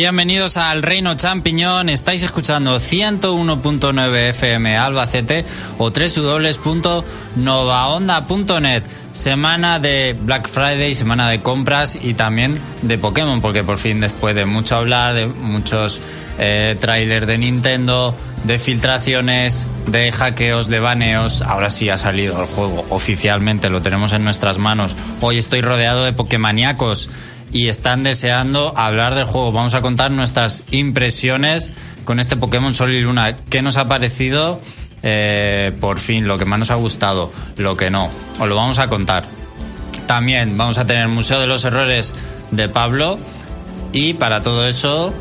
Bienvenidos al Reino Champiñón. Estáis escuchando 101.9 FM Albacete o www.novaonda.net. Semana de Black Friday, semana de compras y también de Pokémon, porque por fin después de mucho hablar, de muchos eh, trailers de Nintendo, de filtraciones, de hackeos, de baneos, ahora sí ha salido el juego oficialmente, lo tenemos en nuestras manos. Hoy estoy rodeado de Pokémoníacos y están deseando hablar del juego. Vamos a contar nuestras impresiones con este Pokémon Sol y Luna. ¿Qué nos ha parecido? Eh, por fin, lo que más nos ha gustado, lo que no. Os lo vamos a contar. También vamos a tener Museo de los Errores de Pablo. Y para todo eso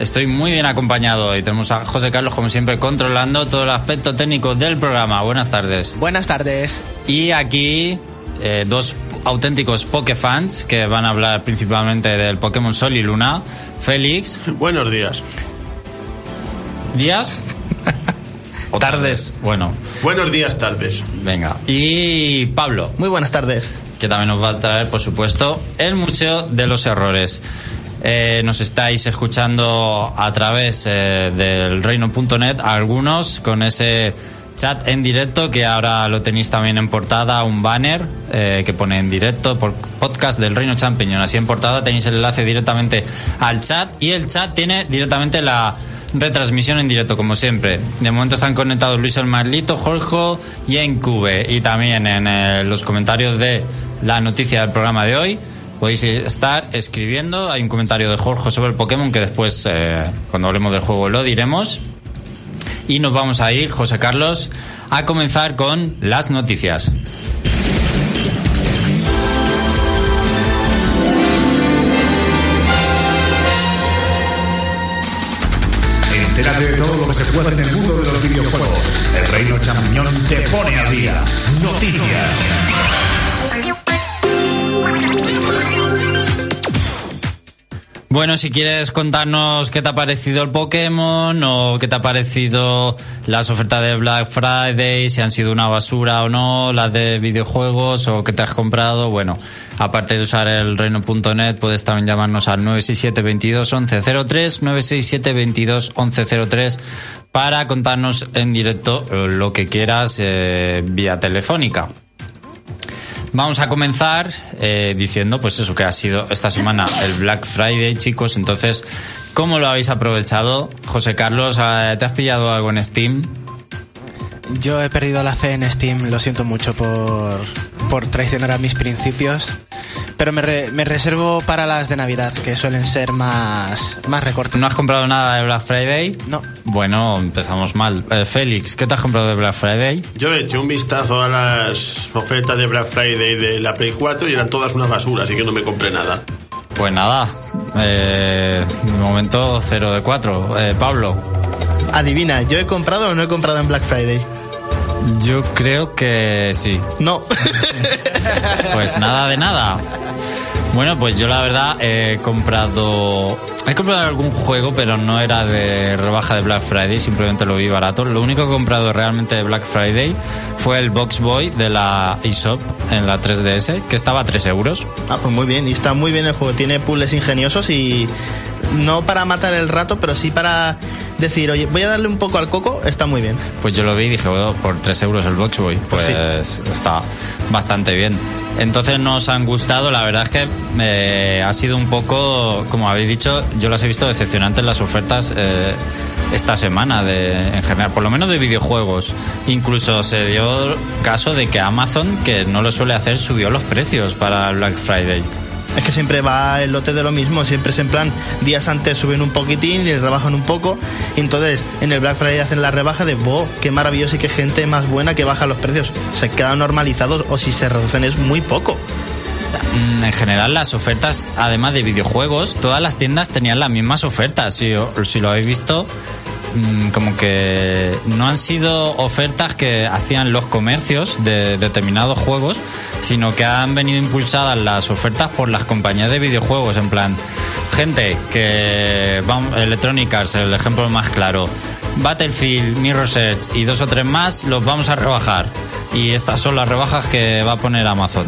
estoy muy bien acompañado y tenemos a José Carlos, como siempre, controlando todo el aspecto técnico del programa. Buenas tardes. Buenas tardes. Y aquí eh, dos auténticos Pokéfans que van a hablar principalmente del Pokémon Sol y Luna. Félix. Buenos días. ¿Días? ¿O Tardes. Bueno, Buenos días, tardes. venga. Y Pablo, Muy buenas tardes. que también nos va a traer, por supuesto, el Museo de los Errores. Eh, nos estáis escuchando a través eh, del reino.net, algunos con ese chat en directo que ahora lo tenéis también en portada, un banner eh, que pone en directo por podcast del Reino Champiñón. Así en portada tenéis el enlace directamente al chat y el chat tiene directamente la retransmisión en directo, como siempre. De momento están conectados Luis el Marlito, Jorge y Encube. Y también en eh, los comentarios de la noticia del programa de hoy podéis estar escribiendo. Hay un comentario de Jorge sobre el Pokémon que después, eh, cuando hablemos del juego, lo diremos. Y nos vamos a ir, José Carlos, a comenzar con las noticias. Entérate de todo lo que se puede en el mundo de los videojuegos. El Reino Champiñón te pone al día. Noticias. Bueno, si quieres contarnos qué te ha parecido el Pokémon o qué te ha parecido las ofertas de Black Friday, si han sido una basura o no, las de videojuegos o qué te has comprado, bueno, aparte de usar el reino.net puedes también llamarnos al 967 22 1103 967 22 1103 para contarnos en directo lo que quieras eh, vía telefónica. Vamos a comenzar eh, diciendo, pues eso, que ha sido esta semana el Black Friday, chicos. Entonces, ¿cómo lo habéis aprovechado? José Carlos, eh, ¿te has pillado algo en Steam? Yo he perdido la fe en Steam, lo siento mucho por, por traicionar a mis principios, pero me, re- me reservo para las de Navidad, que suelen ser más, más recortes. ¿No has comprado nada de Black Friday? No. Bueno, empezamos mal. Eh, Félix, ¿qué te has comprado de Black Friday? Yo he hecho un vistazo a las ofertas de Black Friday de la Play 4 y eran todas una basura, así que no me compré nada. Pues nada, eh, de momento 0 de 4. Pablo, Adivina, ¿yo he comprado o no he comprado en Black Friday? Yo creo que sí. No. Pues nada de nada. Bueno, pues yo la verdad he comprado. He comprado algún juego, pero no era de rebaja de Black Friday, simplemente lo vi barato. Lo único que he comprado realmente de Black Friday fue el Box Boy de la eShop en la 3DS, que estaba a 3 euros. ah, pues muy bien, y está muy bien el juego. Tiene puzzles ingeniosos y no para matar el rato, pero sí para decir, oye, voy a darle un poco al coco, está muy bien. Pues yo lo vi y dije, bueno, por 3 euros el Box Boy, pues, Pues está bastante bien. Entonces nos han gustado, la verdad es que eh, ha sido un poco, como habéis dicho, yo las he visto decepcionantes las ofertas eh, esta semana, de, en general, por lo menos de videojuegos. Incluso se dio caso de que Amazon, que no lo suele hacer, subió los precios para Black Friday. Es que siempre va el lote de lo mismo, siempre es en plan, días antes suben un poquitín y rebajan un poco, entonces en el Black Friday hacen la rebaja de, wow, qué maravilloso y qué gente más buena que baja los precios. Se quedan normalizados o si se reducen es muy poco. Mm, En general, las ofertas, además de videojuegos, todas las tiendas tenían las mismas ofertas. Si, si lo habéis visto, como que no han sido ofertas que hacían los comercios de determinados juegos, sino que han venido impulsadas las ofertas por las compañías de videojuegos. En plan, gente que. vamos, Electronic Arts, el ejemplo más claro. Battlefield, Mirror's Edge y dos o tres más los vamos a rebajar. Y estas son las rebajas que va a poner Amazon.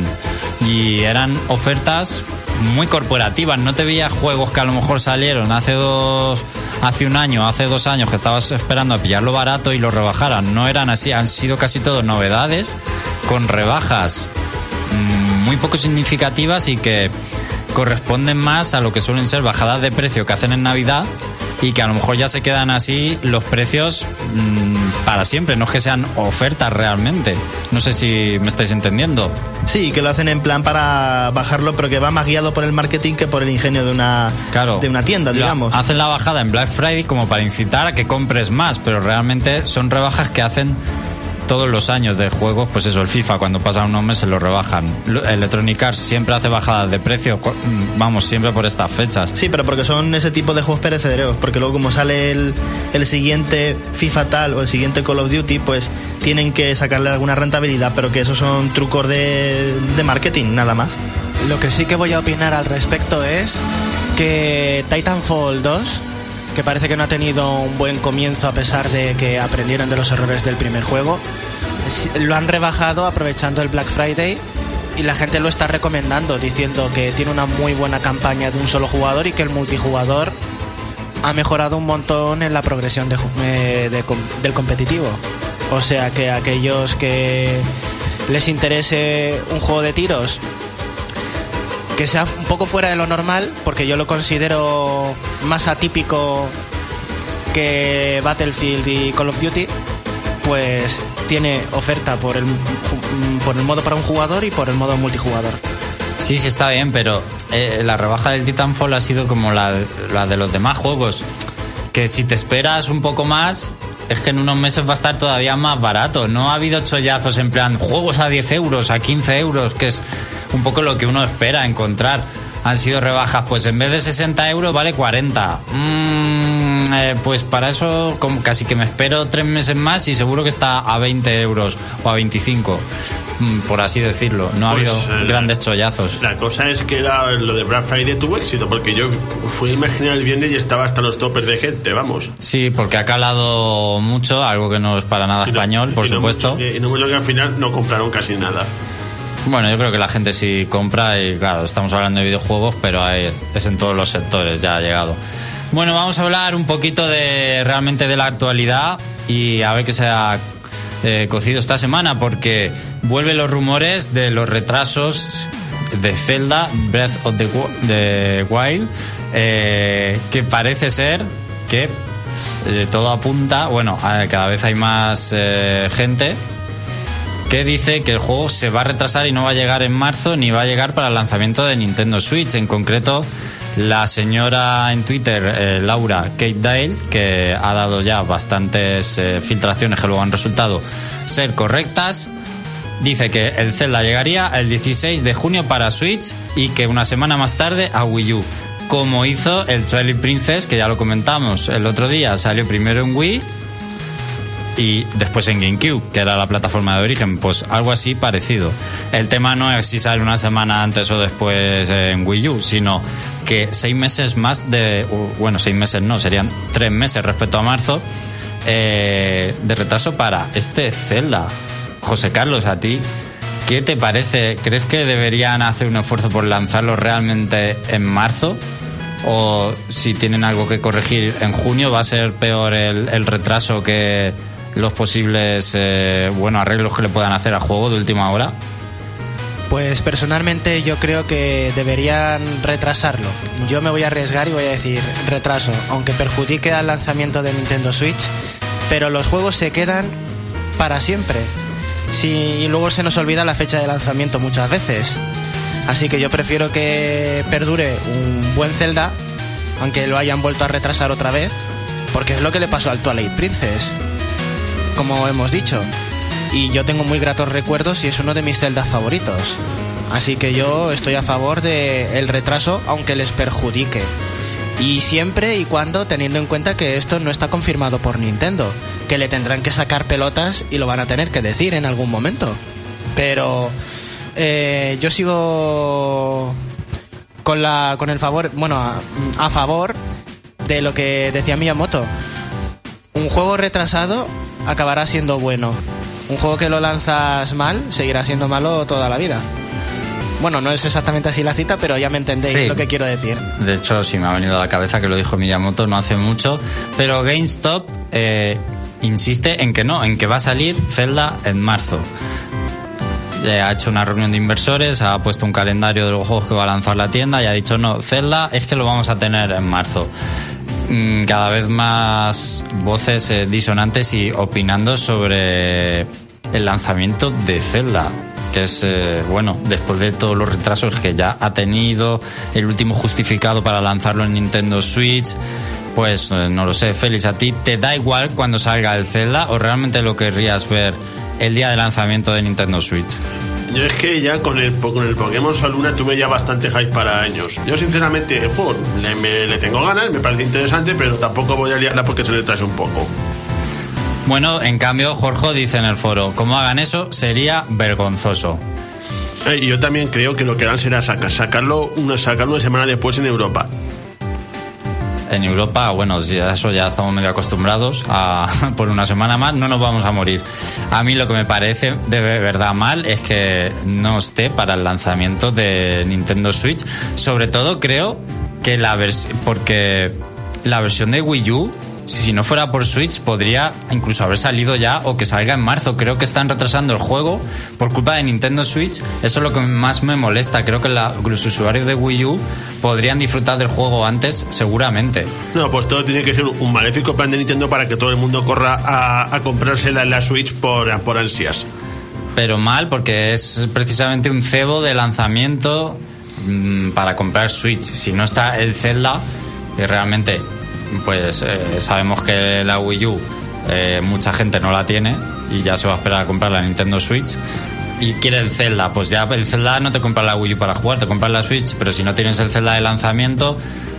Y eran ofertas muy corporativas. No te veías juegos que a lo mejor salieron hace dos, hace un año, hace dos años que estabas esperando a pillarlo barato y lo rebajaran. No eran así, han sido casi todo novedades con rebajas mm, muy poco significativas y que corresponden más a lo que suelen ser bajadas de precio que hacen en Navidad y que a lo mejor ya se quedan así los precios mm, para siempre, no es que sean ofertas realmente. No sé si me estáis entendiendo. Sí, que lo hacen en plan para bajarlo, pero que va más guiado por el marketing que por el ingenio de una, Claro. de una tienda, digamos. hacen la bajada en Black Friday como para incitar a que compres más, pero realmente son rebajas que hacen todos los años de juegos, pues eso, el FIFA cuando pasan unos meses lo rebajan. Electronic Arts siempre hace bajadas de precio, vamos, siempre por estas fechas. Sí, pero porque son ese tipo de juegos perecederos, porque luego como sale el, el siguiente FIFA tal o el siguiente Call of Duty, pues tienen que sacarle alguna rentabilidad, pero que esos son trucos de, de marketing, nada más. Lo que sí que voy a opinar al respecto es que Titanfall 2, parece que no ha tenido un buen comienzo a pesar de que aprendieron de los errores del primer juego, lo han rebajado aprovechando el Black Friday y la gente lo está recomendando diciendo que tiene una muy buena campaña de un solo jugador y que el multijugador ha mejorado un montón en la progresión eh, del competitivo. O sea que aquellos que les interese un juego de tiros que sea un poco fuera de lo normal, porque yo lo considero más atípico que Battlefield y Call of Duty, pues tiene oferta por el, por el modo para un jugador y por el modo multijugador. Sí, sí está bien, pero eh, la rebaja del Titanfall ha sido como la, la de los demás juegos. Que si te esperas un poco más, es que en unos meses va a estar todavía más barato. No ha habido chollazos en plan juegos a 10 euros, a 15 euros, que es un poco lo que uno espera encontrar. Han sido rebajas, pues en vez de 60 euros vale 40. Mm, eh, pues para eso como casi que me espero tres meses más y seguro que está a 20 euros o a 25, mm, por así decirlo. No ha Pues, habido eh, grandes chollazos. La cosa es que la- lo de Black Friday tuvo éxito, porque yo fui a imaginar el viernes y estaba hasta los topes de gente, vamos. Sí, porque ha calado mucho, algo que no es para nada Y no- español, por y no supuesto. mucho y no mucho que al final no compraron casi nada. Bueno, yo creo que la gente sí compra y claro, estamos hablando de videojuegos, pero hay- es en todos los sectores, ya ha llegado. Bueno, vamos a hablar un poquito de realmente de la actualidad y a ver qué se ha eh, cocido esta semana, porque vuelven los rumores de los retrasos de Zelda Breath of the, the Wild, eh, que parece ser que eh, todo apunta, bueno, cada vez hay más eh, gente que dice que el juego se va a retrasar y no va a llegar en marzo ni va a llegar para el lanzamiento de Nintendo Switch. En concreto, la señora en Twitter, eh, Laura Kate Dale, que ha dado ya bastantes eh, filtraciones que luego han resultado ser correctas, dice que el Zelda llegaría el 16 de junio para Switch y que una semana más tarde a Wii U. Como hizo el Twilight Princess, que ya lo comentamos el otro día, salió primero en Wii y después en GameCube, que era la plataforma de origen, pues algo así parecido. El tema no es si sale una semana antes o después en Wii U, sino que seis meses más de, bueno, seis meses no, serían tres meses respecto a marzo eh, de retraso para este Zelda. José Carlos, a ti, ¿qué te parece? ¿Crees que deberían hacer un esfuerzo por lanzarlo realmente en marzo? o si tienen algo que corregir en junio, va a ser peor el, el retraso que los posibles eh, bueno arreglos que le puedan hacer al juego de última hora. Pues personalmente yo creo que deberían retrasarlo. Yo me voy a arriesgar y voy a decir retraso, aunque perjudique al lanzamiento de Nintendo Switch, pero los juegos se quedan para siempre. Si, luego se nos olvida la fecha de lanzamiento muchas veces. Así que yo prefiero que perdure un buen Zelda, aunque lo hayan vuelto a retrasar otra vez, porque es lo que le pasó al Twilight Princess, como hemos dicho. Y yo tengo muy gratos recuerdos y es uno de mis celdas favoritos. Así que yo estoy a favor del el retraso, aunque les perjudique. Y siempre y cuando teniendo en cuenta que esto no está confirmado por Nintendo, que le tendrán que sacar pelotas y lo van a tener que decir en algún momento. Pero eh, yo sigo con la con el favor, bueno, a, a favor de lo que decía Miyamoto. Un juego retrasado acabará siendo bueno. Un juego que lo lanzas mal seguirá siendo malo toda la vida. Bueno, no es exactamente así la cita, pero ya me entendéis Sí. lo que quiero decir. De hecho, sí me ha venido a la cabeza que lo dijo Miyamoto no hace mucho. Pero GameStop eh, insiste en que no, en que va a salir Zelda en marzo. Eh, ha hecho una reunión de inversores, ha puesto un calendario de los juegos que va a lanzar la tienda y ha dicho no, Zelda es que lo vamos a tener en marzo. Mm, Cada vez más voces eh, disonantes y opinando sobre el lanzamiento de Zelda que es, eh, bueno, después de todos los retrasos que ya ha tenido, el último justificado para lanzarlo en Nintendo Switch, pues eh, no lo sé, Félix, ¿a ti te da igual cuando salga el Zelda o realmente lo querrías ver el día de lanzamiento de Nintendo Switch? Yo es que ya con el, con el Pokémon Sol Luna tuve ya bastante hype para años. Yo sinceramente el juego le, me- le tengo ganas, me parece interesante, pero tampoco voy a liarla porque se le trae un poco. Bueno, en cambio, Jorge dice en el foro, como hagan eso, sería vergonzoso. Eh, y yo también creo que lo que harán será saca- sacarlo, una, sacarlo una semana después en Europa. En Europa, bueno, si a eso ya estamos medio acostumbrados por una semana más no nos vamos a morir. A mí lo que me parece de verdad mal es que no esté para el lanzamiento de Nintendo Switch. Sobre todo creo que la versión porque la versión de Wii U si no fuera por Switch podría incluso haber salido ya o que salga en marzo. Creo que están retrasando el juego por culpa de Nintendo Switch. Eso es lo que más me molesta. Creo que la- los usuarios de Wii U podrían disfrutar del juego antes, seguramente. No, pues todo tiene que ser un maléfico plan de Nintendo para que todo el mundo corra a, a comprársela en la Switch por, por ansias. Pero mal porque es precisamente un cebo de lanzamiento mm, para comprar Switch. Si no está el Zelda, que realmente pues eh, sabemos que la Wii U eh, mucha gente no la tiene y ya se va a esperar a comprar la Nintendo Switch. Y quiere el Zelda, pues ya el Zelda no te compra la Wii U para jugar, te compras la Switch, pero si no tienes el Zelda de lanzamiento,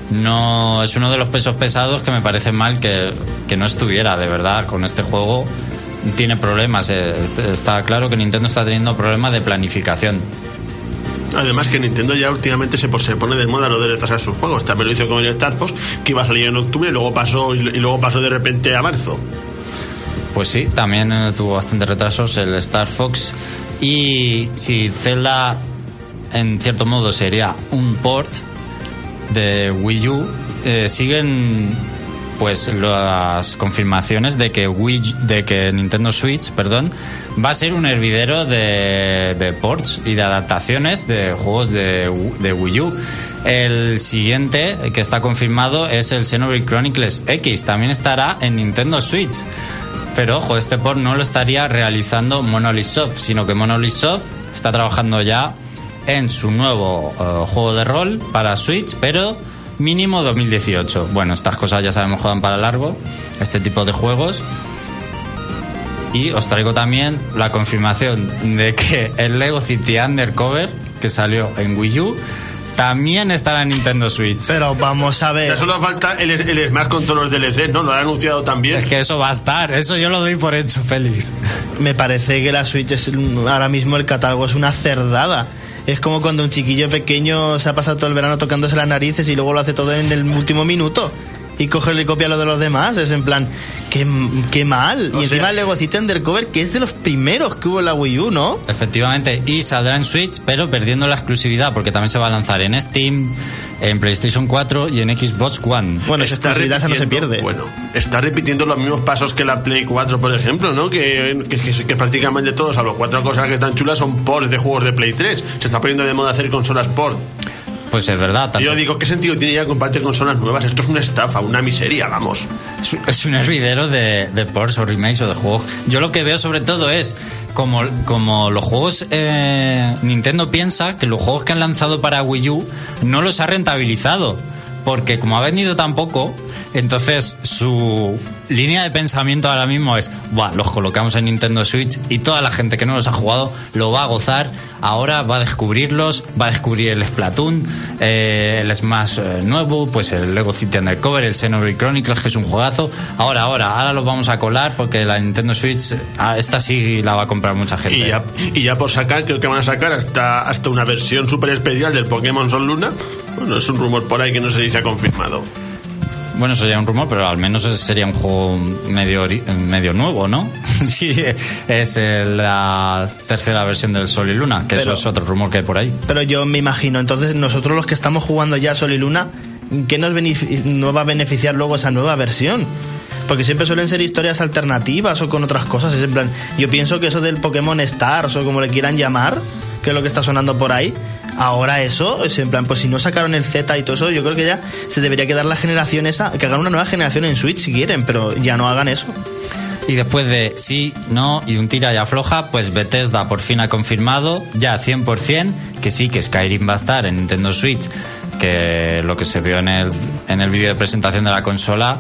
no es uno de los pesos pesados que me parece mal que, que no estuviera, de verdad, con este juego tiene problemas. eh, Está claro que Nintendo está teniendo problemas de planificación. Además que Nintendo ya últimamente se, se pone de moda lo de retrasar sus juegos. También lo hizo con el Star Fox, que iba a salir en octubre y luego pasó, y luego pasó de repente a marzo. Pues sí, también eh, tuvo bastantes retrasos el Star Fox. Y si Zelda, en cierto modo, sería un port de Wii U, eh, siguen pues las confirmaciones de que Wii, de que Nintendo Switch, perdón, va a ser un hervidero de, de ports y de adaptaciones de juegos de, Wi- de Wii U. El siguiente que está confirmado es el Xenoblade Chronicles X, también estará en Nintendo Switch. Pero ojo, este port no lo estaría realizando Monolith Soft, sino que Monolith Soft está trabajando ya en su nuevo eh, juego de rol para Switch, pero mínimo 2018. Bueno, estas cosas ya sabemos que van para largo, este tipo de juegos. Y os traigo también la confirmación de que el Lego City Undercover, que salió en Wii U, también estará en Nintendo Switch. Pero vamos a ver. Ya solo falta el, el Smash con todos los DLC, ¿no? Lo han anunciado también. Es que eso va a estar, eso yo lo doy por hecho, Félix. Me parece que la Switch es ahora mismo el catálogo es una cerdada. Es como cuando un chiquillo pequeño se ha pasado todo el verano tocándose las narices y luego lo hace todo en el último minuto. Y coge y copia lo de los demás. Es en plan, qué, qué mal. O y encima Lego City Undercover, que es de los primeros que hubo en la Wii U, ¿no? Efectivamente, y saldrá en Switch, pero perdiendo la exclusividad, porque también se va a lanzar en Steam, en PlayStation 4 y en Xbox One. Bueno, esa Está exclusividad esa no se repitiendo- pierde. Bueno, está repitiendo los mismos pasos que la Play 4, por ejemplo, ¿no? Que, que, que- que prácticamente todos, a los cuatro cosas que están chulas, son ports de juegos de Play 3. Se está poniendo de moda hacer consolas port. Pues es verdad, tanto- yo digo, ¿qué sentido tiene ya comprarte consolas nuevas? Esto es una estafa, una miseria, vamos. es- es un hervidero de, de ports o remakes o de juegos. Yo lo que veo sobre todo es como, como los juegos eh, Nintendo piensa que los juegos que han lanzado para Wii U no los ha rentabilizado. Porque como ha vendido tan poco, entonces su línea de pensamiento ahora mismo es, los colocamos en Nintendo Switch y toda la gente que no los ha jugado lo va a gozar. Ahora va a descubrirlos, va a descubrir el Splatoon, eh, el Smash eh, nuevo, pues el Lego City Undercover, el Xenoblade Chronicles, que es un juegazo. Ahora, ahora, ahora los vamos a colar porque la Nintendo Switch, ah, esta sí la va a comprar mucha gente. Y ya, y ya por sacar, creo que van a sacar hasta, hasta una versión súper especial del Pokémon Sol Luna. Bueno, es un rumor por ahí que no sé si se ha confirmado. Bueno, eso sería un rumor, pero al menos sería un juego medio, medio nuevo, ¿no? sí, es la tercera versión del Sol y Luna, que Pero- eso es otro rumor que hay por ahí. Pero yo me imagino, entonces nosotros los que estamos jugando ya Sol y Luna, ¿qué nos, nos va a beneficiar luego esa nueva versión? Porque siempre suelen ser historias alternativas o con otras cosas. Es en plan, yo pienso que eso del Pokémon Stars o como le quieran llamar, que es lo que está sonando por ahí, ahora eso, es en plan, pues si no sacaron el Z y todo eso, yo creo que ya se debería quedar la generación esa, que hagan una nueva generación en Switch si quieren, pero ya no hagan eso. Y después de sí, no y un tira y afloja, pues Bethesda por fin ha confirmado ya 100% que sí, que Skyrim va a estar en Nintendo Switch, que lo que se vio en el, en el vídeo de presentación de la consola,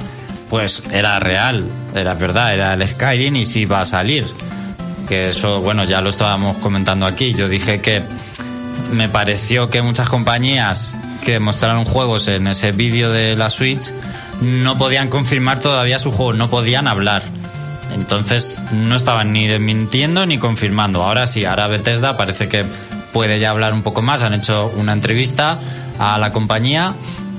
pues era real, era verdad, era el Skyrim y sí va a salir. Que eso, bueno, ya lo estábamos comentando aquí. Yo dije que me pareció que muchas compañías que mostraron juegos en ese vídeo de la Switch no podían confirmar todavía su juego, no podían hablar. Entonces no estaban ni mintiendo ni confirmando. Ahora sí, ahora Bethesda parece que puede ya hablar un poco más. Han hecho una entrevista a la compañía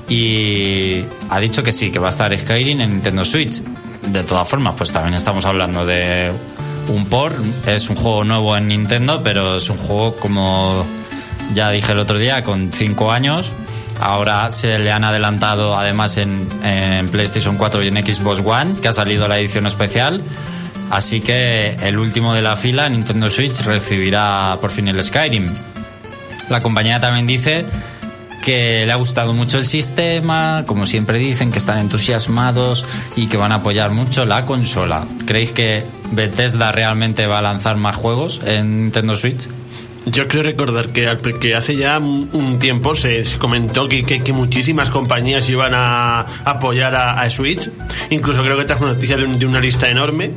y ha dicho que sí, que va a estar Skyrim en Nintendo Switch. De todas formas, pues también estamos hablando de un port. Es un juego nuevo en Nintendo, pero es un juego como ya dije el otro día, con 5 años. Ahora se le han adelantado además en, en PlayStation 4 y en Xbox One, que ha salido la edición especial. Así que el último de la fila, Nintendo Switch, recibirá por fin el Skyrim. La compañía también dice que le ha gustado mucho el sistema, como siempre dicen, que están entusiasmados y que van a apoyar mucho la consola. ¿Creéis que Bethesda realmente va a lanzar más juegos en Nintendo Switch? Yo creo recordar que, al- que hace ya un un tiempo se, se comentó que, que- que muchísimas compañías iban a apoyar a, a Switch. Incluso creo que trajo noticia de, un- de una lista enorme.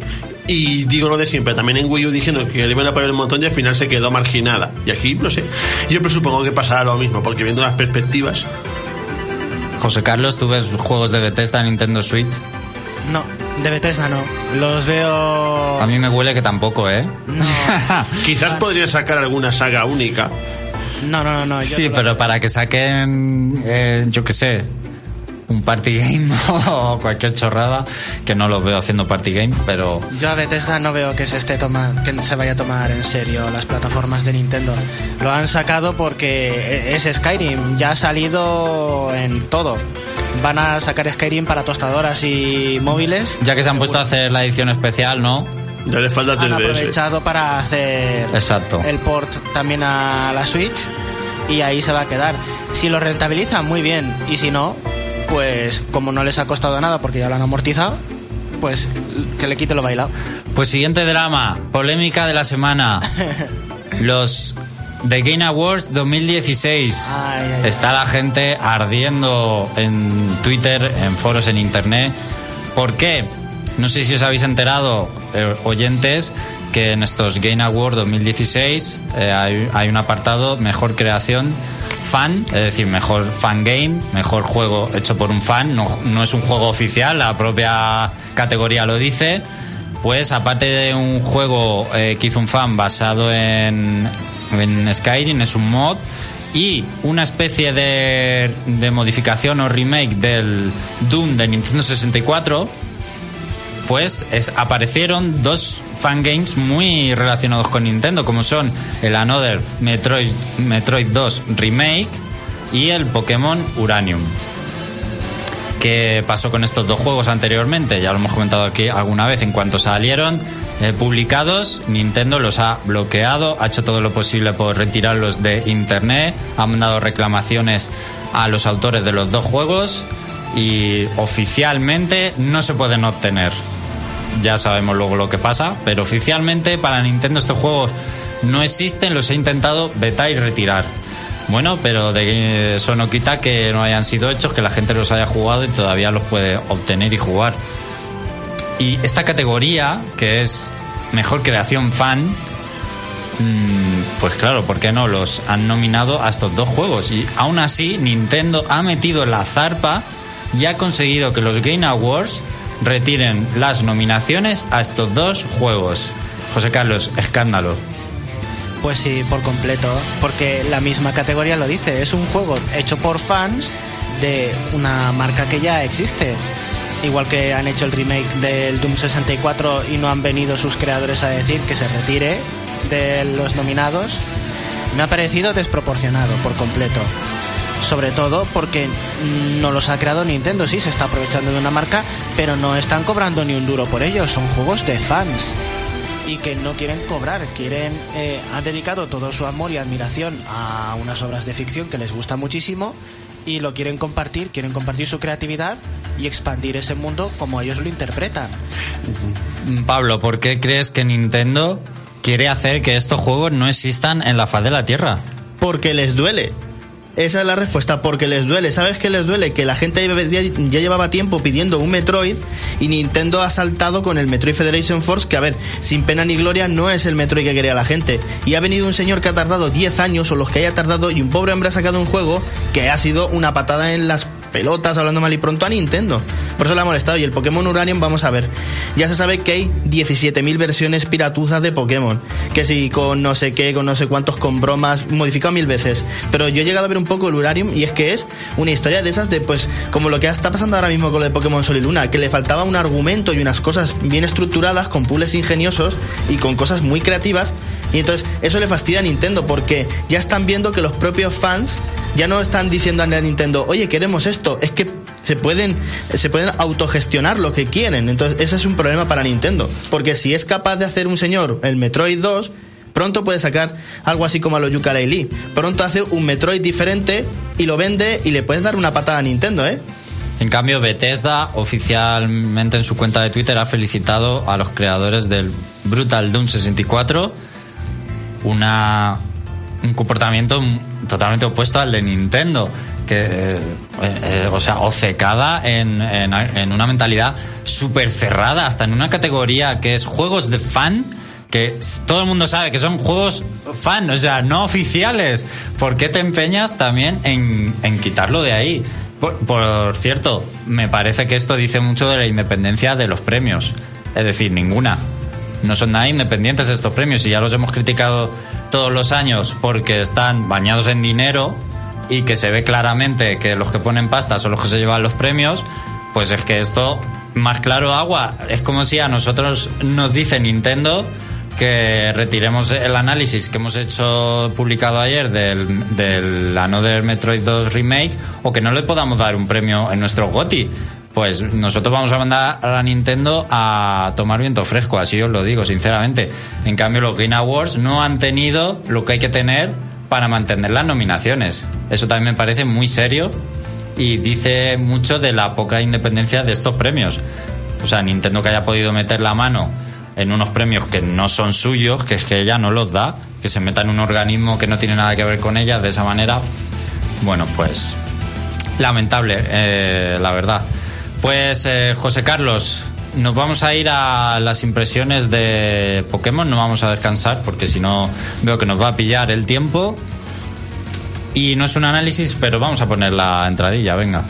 Y digo lo de siempre, también en Wii U dijeron que le iban a apoyar un montón y al final se quedó marginada. Y aquí, no sé, yo presupongo que pasará lo mismo, porque viendo las perspectivas, José Carlos, ¿tú ves juegos de Bethesda en Nintendo Switch? No, de Bethesda no. Los veo. A mí me huele que tampoco, ¿eh? No, quizás podría sacar alguna saga única. no, no, no. no, yo Sí, pero para que saquen, eh, yo qué sé, un party game o cualquier chorrada, que no los veo haciendo party game, pero Yo a Bethesda no veo que se esté toma- que se vaya a tomar en serio las plataformas de Nintendo. Lo han sacado porque es Skyrim, ya ha salido en todo. Van a sacar Skyrim para tostadoras y móviles. ya que se han puesto a hacer la edición especial, ¿no? Ya le falta Han 3DS. aprovechado para hacer Exacto. el port también a la Switch y ahí se va a quedar. Si lo rentabilizan, muy bien. Y si no, pues como no les ha costado nada porque ya lo han amortizado, pues que le quite lo bailado. Pues siguiente drama, polémica de la semana. Los The Game Awards 2016. Ay. Está la gente ardiendo en Twitter, en foros, en internet. ¿Por qué? No sé si os habéis enterado, eh, oyentes, que en estos Game Awards 2016 eh, hay, hay un apartado mejor creación fan, es decir, mejor fan game, mejor juego hecho por un fan, no, no es un juego oficial, la propia categoría lo dice. Pues aparte de un juego eh, que hizo un fan basado en, en Skyrim, es un mod y una especie de, de modificación o remake del Doom de Nintendo 64, pues es- aparecieron dos fangames muy relacionados con Nintendo, como son el Another Metroid, Metroid 2 Remake y el Pokémon Uranium. ¿Qué pasó con estos dos juegos anteriormente? Ya lo hemos comentado aquí alguna vez. En cuanto salieron eh, publicados, Nintendo los ha bloqueado, ha hecho todo lo posible por retirarlos de Internet, ha mandado reclamaciones a los autores de los dos juegos y oficialmente no se pueden obtener. Ya sabemos luego lo que pasa, pero oficialmente para Nintendo estos juegos no existen, los he intentado vetar y retirar. Bueno, pero de eso no quita que no hayan sido hechos, que la gente los haya jugado y todavía los puede obtener y jugar. Y esta categoría, que es mejor creación fan, mm, pues claro, ¿por qué no? Los han nominado a estos dos juegos. Y aún así, Nintendo ha metido la zarpa y ha conseguido que los Game Awards retiren las nominaciones a estos dos juegos. José Carlos, escándalo. Pues sí, por completo, porque la misma categoría lo dice, es un juego hecho por fans de una marca que ya existe. Igual que han hecho el remake del Doom 64 y no han venido sus creadores a decir que se retire de los nominados, me ha parecido desproporcionado por completo. Sobre todo porque no los ha creado Nintendo, sí, se está aprovechando de una marca, pero no están cobrando ni un duro por ello, son juegos de fans y que no quieren cobrar, quieren eh, han dedicado todo su amor y admiración a unas obras de ficción que les gusta muchísimo y lo quieren compartir, quieren compartir su creatividad y expandir ese mundo como ellos lo interpretan. Pablo, ¿por qué crees que Nintendo quiere hacer que estos juegos no existan en la faz de la Tierra? Porque les duele. Esa es la respuesta, porque les duele. ¿Sabes qué les duele? Que la gente ya, llevaba tiempo pidiendo un Metroid y Nintendo ha saltado con el Metroid Federation Force, que a ver, sin pena ni gloria no es el Metroid que quería la gente. Y ha venido un señor que ha tardado 10 años o los que haya tardado y un pobre hombre ha sacado un juego que ha sido una patada en las pelotas, hablando mal y pronto, a Nintendo. Por eso le ha molestado. Y el Pokémon Uranium, vamos a ver. Ya se sabe que hay 17.000 versiones piratuzas de Pokémon. Que si con no sé qué, con no sé cuántos, con bromas, modificado mil veces. Pero yo he llegado a ver un poco el Uranium y es que es una historia de esas de, pues, como lo que está pasando ahora mismo con lo de Pokémon Sol y Luna, que le faltaba un argumento y unas cosas bien estructuradas, con puzzles ingeniosos y con cosas muy creativas. Y entonces eso le fastidia a Nintendo porque ya están viendo que los propios fans ya no están diciendo a Nintendo, oye, queremos esto. Es que se pueden, se pueden autogestionar lo que quieren. Entonces, ese es un problema para Nintendo. Porque si es capaz de hacer un señor el Metroid 2, pronto puede sacar algo así como a los yooka Pronto hace un Metroid diferente y lo vende y le puedes dar una patada a Nintendo, ¿eh? En cambio, Bethesda oficialmente en su cuenta de Twitter ha felicitado a los creadores del Brutal Doom 64. Una, un comportamiento totalmente opuesto al de Nintendo que eh, eh, o sea obcecada en, en, una mentalidad súper cerrada hasta en una categoría que es juegos de fan que todo el mundo sabe que son juegos fan o sea no oficiales. ¿por qué te empeñas también en, en quitarlo de ahí? Por, por cierto me parece que esto dice mucho de la independencia de los premios. Es decir ninguna. No son nada independientes estos premios y ya los hemos criticado todos los años porque están bañados en dinero y que se ve claramente que los que ponen pasta son los que se llevan los premios, pues es que esto, más claro agua, es como si a nosotros nos dice Nintendo que retiremos el análisis que hemos hecho publicado ayer del, del Another Metroid 2 Remake o que no le podamos dar un premio en nuestro GOTI. Pues nosotros vamos a mandar a la Nintendo a tomar viento fresco, así os lo digo, sinceramente. En cambio, los Game Awards no han tenido lo que hay que tener para mantener las nominaciones. Eso también me parece muy serio y dice mucho de la poca independencia de estos premios. O sea, Nintendo que haya podido meter la mano en unos premios que no son suyos, que es que ella no los da, que se meta en un organismo que no tiene nada que ver con ella de esa manera, bueno, pues lamentable, eh, la verdad. Pues eh, José Carlos, nos vamos a ir a las impresiones de Pokémon, no vamos a descansar porque si no veo que nos va a pillar el tiempo. Y no es un análisis, pero vamos a poner la entradilla, venga.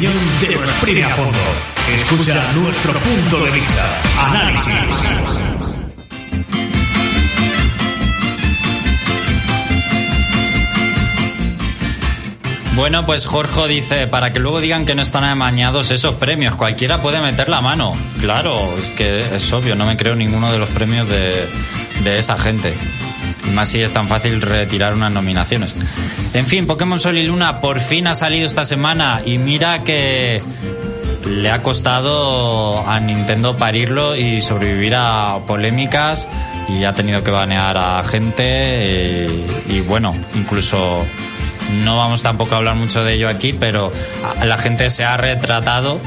Champiñón te lo exprime a fondo. Escucha nuestro punto de vista. Análisis. Bueno, pues Jorge dice, para que luego digan que no están amañados esos premios, cualquiera puede meter la mano. Claro, es que es obvio, no me creo ninguno de los premios de, de esa gente. Más si es tan fácil retirar unas nominaciones. En fin, Pokémon Sol y Luna por fin ha salido esta semana y mira que le ha costado a Nintendo parirlo y sobrevivir a polémicas y ha tenido que banear a gente y, y bueno, incluso no vamos tampoco a hablar mucho de ello aquí, pero la gente se ha retratado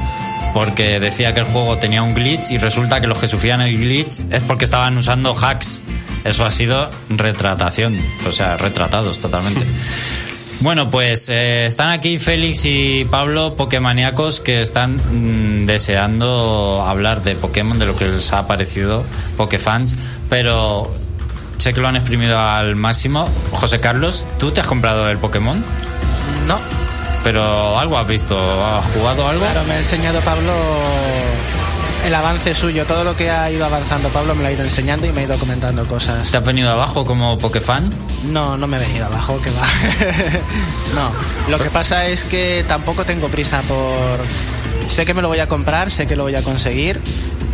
porque decía que el juego tenía un glitch y resulta que los que sufrían el glitch es porque estaban usando hacks eso ha sido retratación, o sea, retratados totalmente. Bueno, pues eh, están aquí Félix y Pablo, Pokémoníacos, que están mm, deseando hablar de Pokémon, de lo que les ha parecido, Pokéfans, pero sé que lo han exprimido al máximo. José Carlos, ¿tú te has comprado el Pokémon? No. Pero algo has visto, ¿has jugado algo? Claro, me ha enseñado Pablo el avance suyo, todo lo que ha ido avanzando Pablo me lo ha ido enseñando y me ha ido comentando cosas. ¿Te has venido abajo como Pokefan? No, no me he venido abajo, que va. no, lo que pasa es que tampoco tengo prisa por... Sé que me lo voy a comprar, sé que lo voy a conseguir,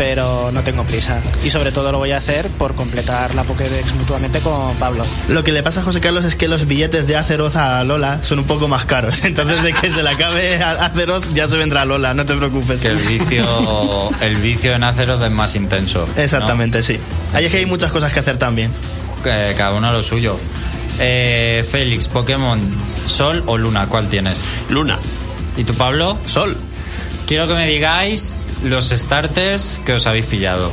pero no tengo prisa. Y sobre todo lo voy a hacer por completar la Pokédex mutuamente con Pablo. Lo que le pasa a José Carlos es que los billetes de Azeroth a Lola son un poco más caros. Entonces, de que se le acabe a Azeroth, ya se vendrá Lola, no te preocupes. Que el vicio, el vicio en Azeroth es más intenso. ¿no? Exactamente, sí. Ahí es que hay muchas cosas que hacer también. Que cada uno lo suyo. Eh, Félix, Pokémon, Sol o Luna, ¿cuál tienes? Luna. ¿Y tú, Pablo? Sol. Quiero que me digáis los starters que os habéis pillado.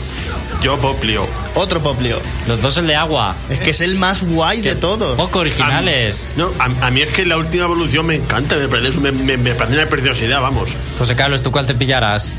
Yo Poplio. Otro Poplio. Los dos el de agua. Es que es el más guay de todos. Poco originales. No, a, a mí es que la última evolución me encanta, me parece, me, me- me parece una preciosidad, vamos. José Carlos, ¿tú cuál te pillarás?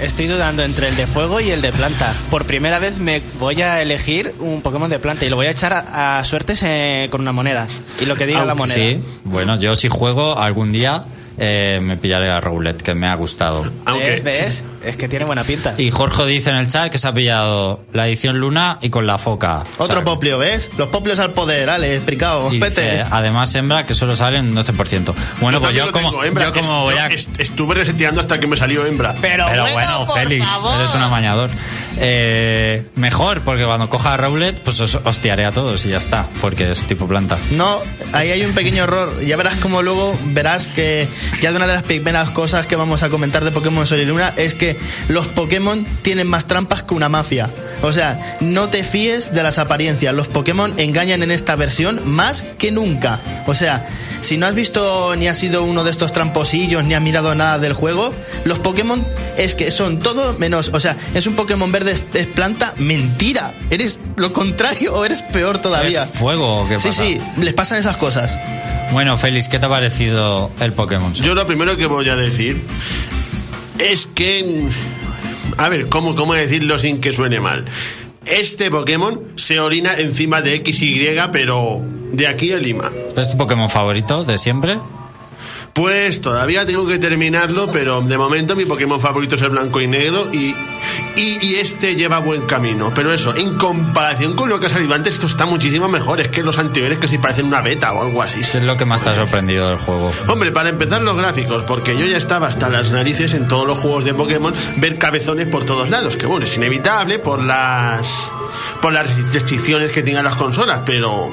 Estoy dudando entre el de fuego y el de planta. Por primera vez me voy a elegir un Pokémon de planta y lo voy a echar a, a suertes eh, con una moneda. Y lo que diga la moneda. Sí, bueno, yo si juego algún día eh, me pillaré a Roulette, que me ha gustado. Aunque, ¿Ves? ¿Ves? Es que tiene buena pinta. Y Jorge dice en el chat que se ha pillado la edición Luna y con la foca. O Otro sea, Poplio, ¿ves? Los Poplios al poder, Ale, explicado. dice, además hembra que solo sale un 12%. Bueno, pues yo como, tengo, hembra, yo como es- voy yo a... est- estuve reseteando hasta que me salió hembra. Pero, Pero bueno, por Félix, favor. eres un amañador. Eh, mejor, porque cuando coja a Rowlet, pues os hostiaré a todos y ya está, porque es tipo planta. No, ahí hay un pequeño error. Ya verás como luego verás que ya de una de las primeras cosas que vamos a comentar de Pokémon Sol y Luna es que los Pokémon tienen más trampas que una mafia. O sea, no te fíes de las apariencias. Los Pokémon engañan en esta versión más que nunca. O sea, si no has visto ni has sido uno de estos tramposillos ni has mirado nada del juego, los Pokémon es que son todo menos. O sea, es un Pokémon verde, es, es planta. Mentira. Eres lo contrario o eres peor todavía. ¿Es fuego qué Sí, pasa? sí, les pasan esas cosas. Bueno, Félix, ¿qué te ha parecido el Pokémon? Yo lo primero que voy a decir es que. A ver, ¿cómo, cómo decirlo sin que suene mal? Este Pokémon se orina encima de XY, pero de aquí a Lima. ¿Es tu Pokémon favorito de siempre? Pues todavía tengo que terminarlo, pero de momento mi Pokémon favorito es el blanco y negro y, y, y este lleva buen camino. Pero eso, en comparación con lo que ha salido antes, esto está muchísimo mejor. Es que los anteriores que sí parecen una beta o algo así. ¿Qué es lo que más te ha sorprendido del juego? Hombre, para empezar los gráficos, porque yo ya estaba hasta las narices en todos los juegos de Pokémon ver cabezones por todos lados, que bueno, es inevitable por las por las restricciones que tengan las consolas, pero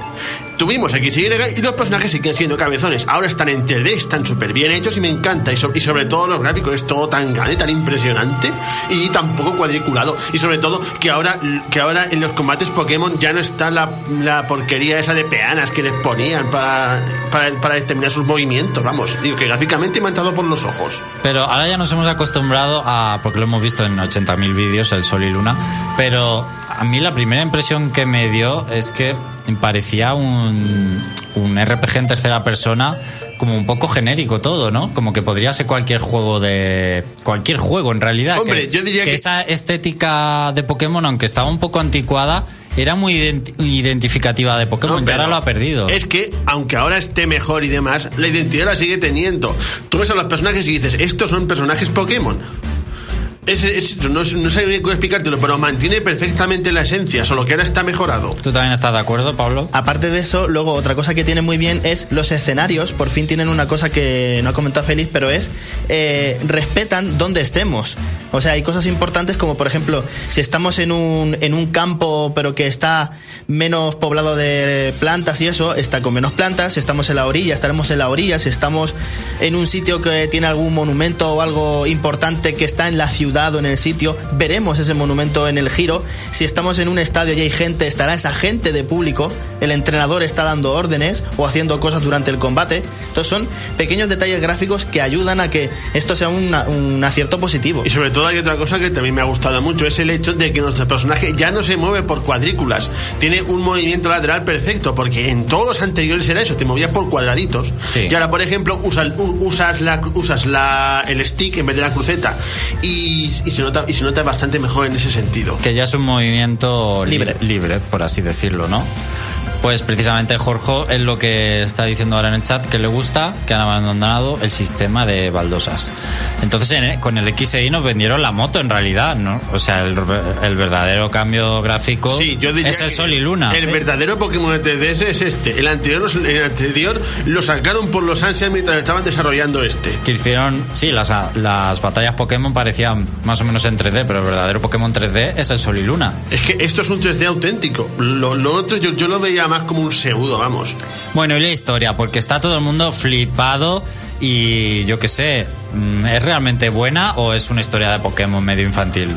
tuvimos XY y los personajes siguen siendo cabezones. Ahora están en 3D, están súper bien hechos y me encanta. Y, so- y sobre todo los gráficos, es todo tan grande, tan impresionante y tan poco cuadriculado. Y sobre todo que ahora, que ahora en los combates Pokémon ya no está la, la porquería esa de peanas que les ponían para, para, para determinar sus movimientos. Vamos, digo que gráficamente me han entrado por los ojos. Pero ahora ya nos hemos acostumbrado a, porque lo hemos visto en 80.000 vídeos, el Sol y Luna, pero a mí la primera impresión que me dio es que parecía un, un RPG en tercera persona como un poco genérico todo, ¿no? Como que podría ser cualquier juego de... cualquier juego en realidad. Hombre, que, yo diría que- esa estética de Pokémon, aunque estaba un poco anticuada, era muy ident- identificativa de Pokémon No, y ahora lo ha perdido. Es que, aunque ahora esté mejor y demás, la identidad la sigue teniendo. Tú ves a los personajes y dices, estos son personajes Pokémon. Es, es- no, no sé cómo explicártelo, pero mantiene perfectamente la esencia, solo que ahora está mejorado. ¿Tú también estás de acuerdo, Pablo? Aparte de eso, luego otra cosa que tiene muy bien es los escenarios. Por fin tienen una cosa que no ha comentado Félix, pero es eh, respetan donde estemos. O sea, hay cosas importantes como, por ejemplo, si estamos en un, en un campo, pero que está menos poblado de plantas y eso, está con menos plantas. Si estamos en la orilla, estaremos en la orilla. Si estamos en un sitio que tiene algún monumento o algo importante que está en la ciudad en el sitio, veremos ese monumento en el giro. Si estamos en un estadio y hay gente, estará esa gente de público. El entrenador está dando órdenes o haciendo cosas durante el combate. Entonces son pequeños detalles gráficos que ayudan a que esto sea una- un acierto positivo. Y sobre todo hay otra cosa que también me ha gustado mucho, es el hecho de que nuestro personaje ya no se mueve por cuadrículas, tiene un movimiento lateral perfecto, porque en todos los anteriores era eso, te movías por cuadraditos. Sí. Y ahora, por ejemplo, usas, usas, la, usas la, el stick en vez de la cruceta y, y se nota, y se nota bastante mejor en ese sentido. Que ya es un movimiento li- Libre. libre, por así decirlo, ¿no? Pues precisamente Jorge es lo que está diciendo ahora en el chat, que le gusta que han abandonado el sistema de baldosas. Entonces en- con el XI nos vendieron la moto en realidad, ¿no? O sea, el, el verdadero cambio gráfico Sí, yo diría es el Sol y Luna. El verdadero Pokémon de 3DS es este. El anterior, el anterior lo sacaron por los ansias mientras estaban desarrollando este. que hicieron, sí, las, las batallas Pokémon parecían más o menos en 3D, pero el verdadero Pokémon 3D es el Sol y Luna. Es que esto es un 3D auténtico. Lo, lo otro yo, yo lo veía más como un pseudo, vamos. Bueno, y la historia, porque está todo el mundo flipado y yo qué sé, mm, ¿es realmente buena o es una historia de Pokémon medio infantil?